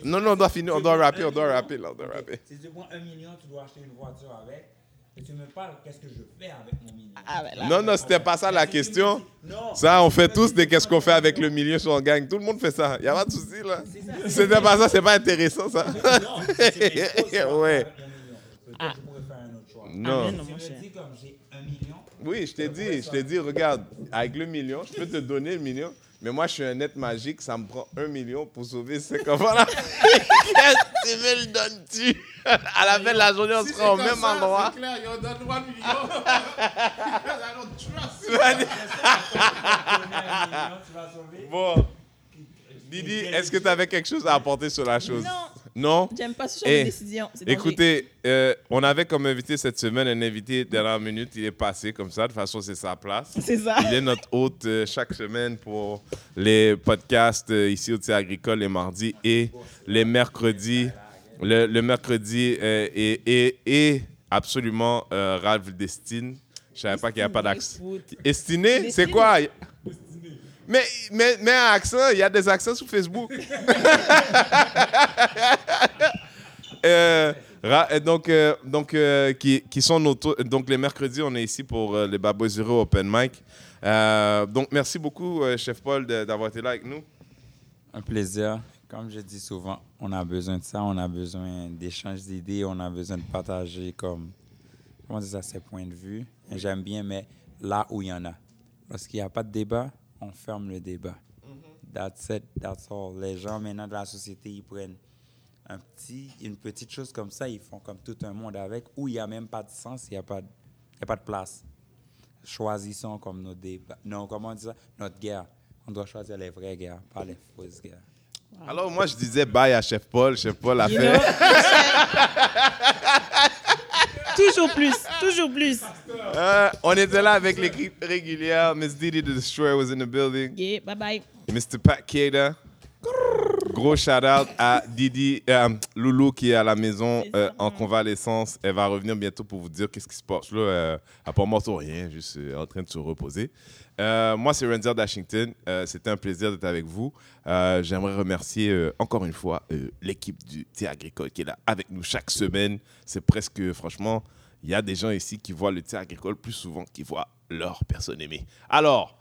Non, non, on doit finir, on doit rapper, on doit rapper, là, on doit rapper. Si tu prends un million, tu dois acheter une voiture avec. Et tu me parles, qu'est-ce que je fais avec mon million? Ah, ben là. Non, non, c'était pas ça la question. Non. Ça, on fait tous des qu'est-ce qu'on fait avec le million sur on gagne. Tout le monde fait ça. Il n'y a pas de souci, là. C'était pas ça, c'est pas intéressant, ça. Non, c'est Ouais. que je pourrais faire un autre choix. Non. Ah, non, me cher. dis comme j'ai un million, Oui, je t'ai dit, je t'ai dit, regarde, avec le million, je peux te donner le million, mais moi, je suis un être magique, ça me prend un million pour sauver cinq enfants là. Qu'est-ce que tu me le donnes-tu? À la fin de la journée, on Si sera au même ça, endroit. C'est clair, yo, donne-moi le million. Because I don't trust you. tu vas donner un million, tu vas sauver. Bon, Didi, est-ce que tu avais quelque chose à apporter sur la chose? Non, Non J'aime pas ce genre Eh, de décision. C'est dangereux. Écoutez, euh, on avait comme invité cette semaine un invité dernière minute. Il est passé comme ça. De toute façon, c'est sa place. C'est ça. Il est notre hôte euh, chaque semaine pour les podcasts euh, ici au Thé Agricole les mardis et les mercredis. Le, le mercredi et, et, et absolument Ralph Destine. Je savais pas qu'il n'y a pas d'accent. Écoute. Estiné, c'est quoi? Mais, mais, mais un accent, il y a des accents sur Facebook. Euh, ra- euh, donc, euh, donc euh, qui, qui sont nos donc les mercredis, on est ici pour euh, les Zero Open Mic. Euh, donc merci beaucoup, euh, Chef Paul, d'avoir été là avec nous. Un plaisir. Comme je dis souvent, on a besoin de ça, on a besoin d'échanges d'idées, on a besoin de partager comme, comment dire ça, ses points de vue. J'aime bien, mais là où il y en a. Lorsqu'il n'y a pas de débat, on ferme le débat. That's it, that's all. Les gens maintenant de la société, ils prennent un petit, une petite chose comme ça, ils font comme tout un monde avec, où il n'y a même pas de sens, il n'y a, pas de- il y a pas de place. Choisissons comme nos débats. Non, comment on dit ça? Notre guerre. On doit choisir les vraies guerres, pas les fausses guerres. Alors moi, je disais bye à Chef Paul. Chef Paul a You fait. know? toujours plus, toujours plus. Euh, on était là avec l'équipe régulière. Miss Didi the Destroyer was in the building. Yeah, bye bye. Mr. Pat Keda. Gros shout out à Didi, euh, Loulou qui est à la maison euh, en convalescence. Elle va revenir bientôt pour vous dire qu'est-ce qui se passe là. Euh, à part mort ou rien, juste en train de se reposer. Euh, moi, c'est Renzer Dashington. Euh, C'était un plaisir d'être avec vous. Euh, J'aimerais remercier encore une fois l'équipe du thé agricole qui est là avec nous chaque semaine. C'est presque, franchement, il y a des gens ici qui voient le thé agricole plus souvent qu'ils voient leur personne aimée. Alors,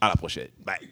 à la prochaine. Bye.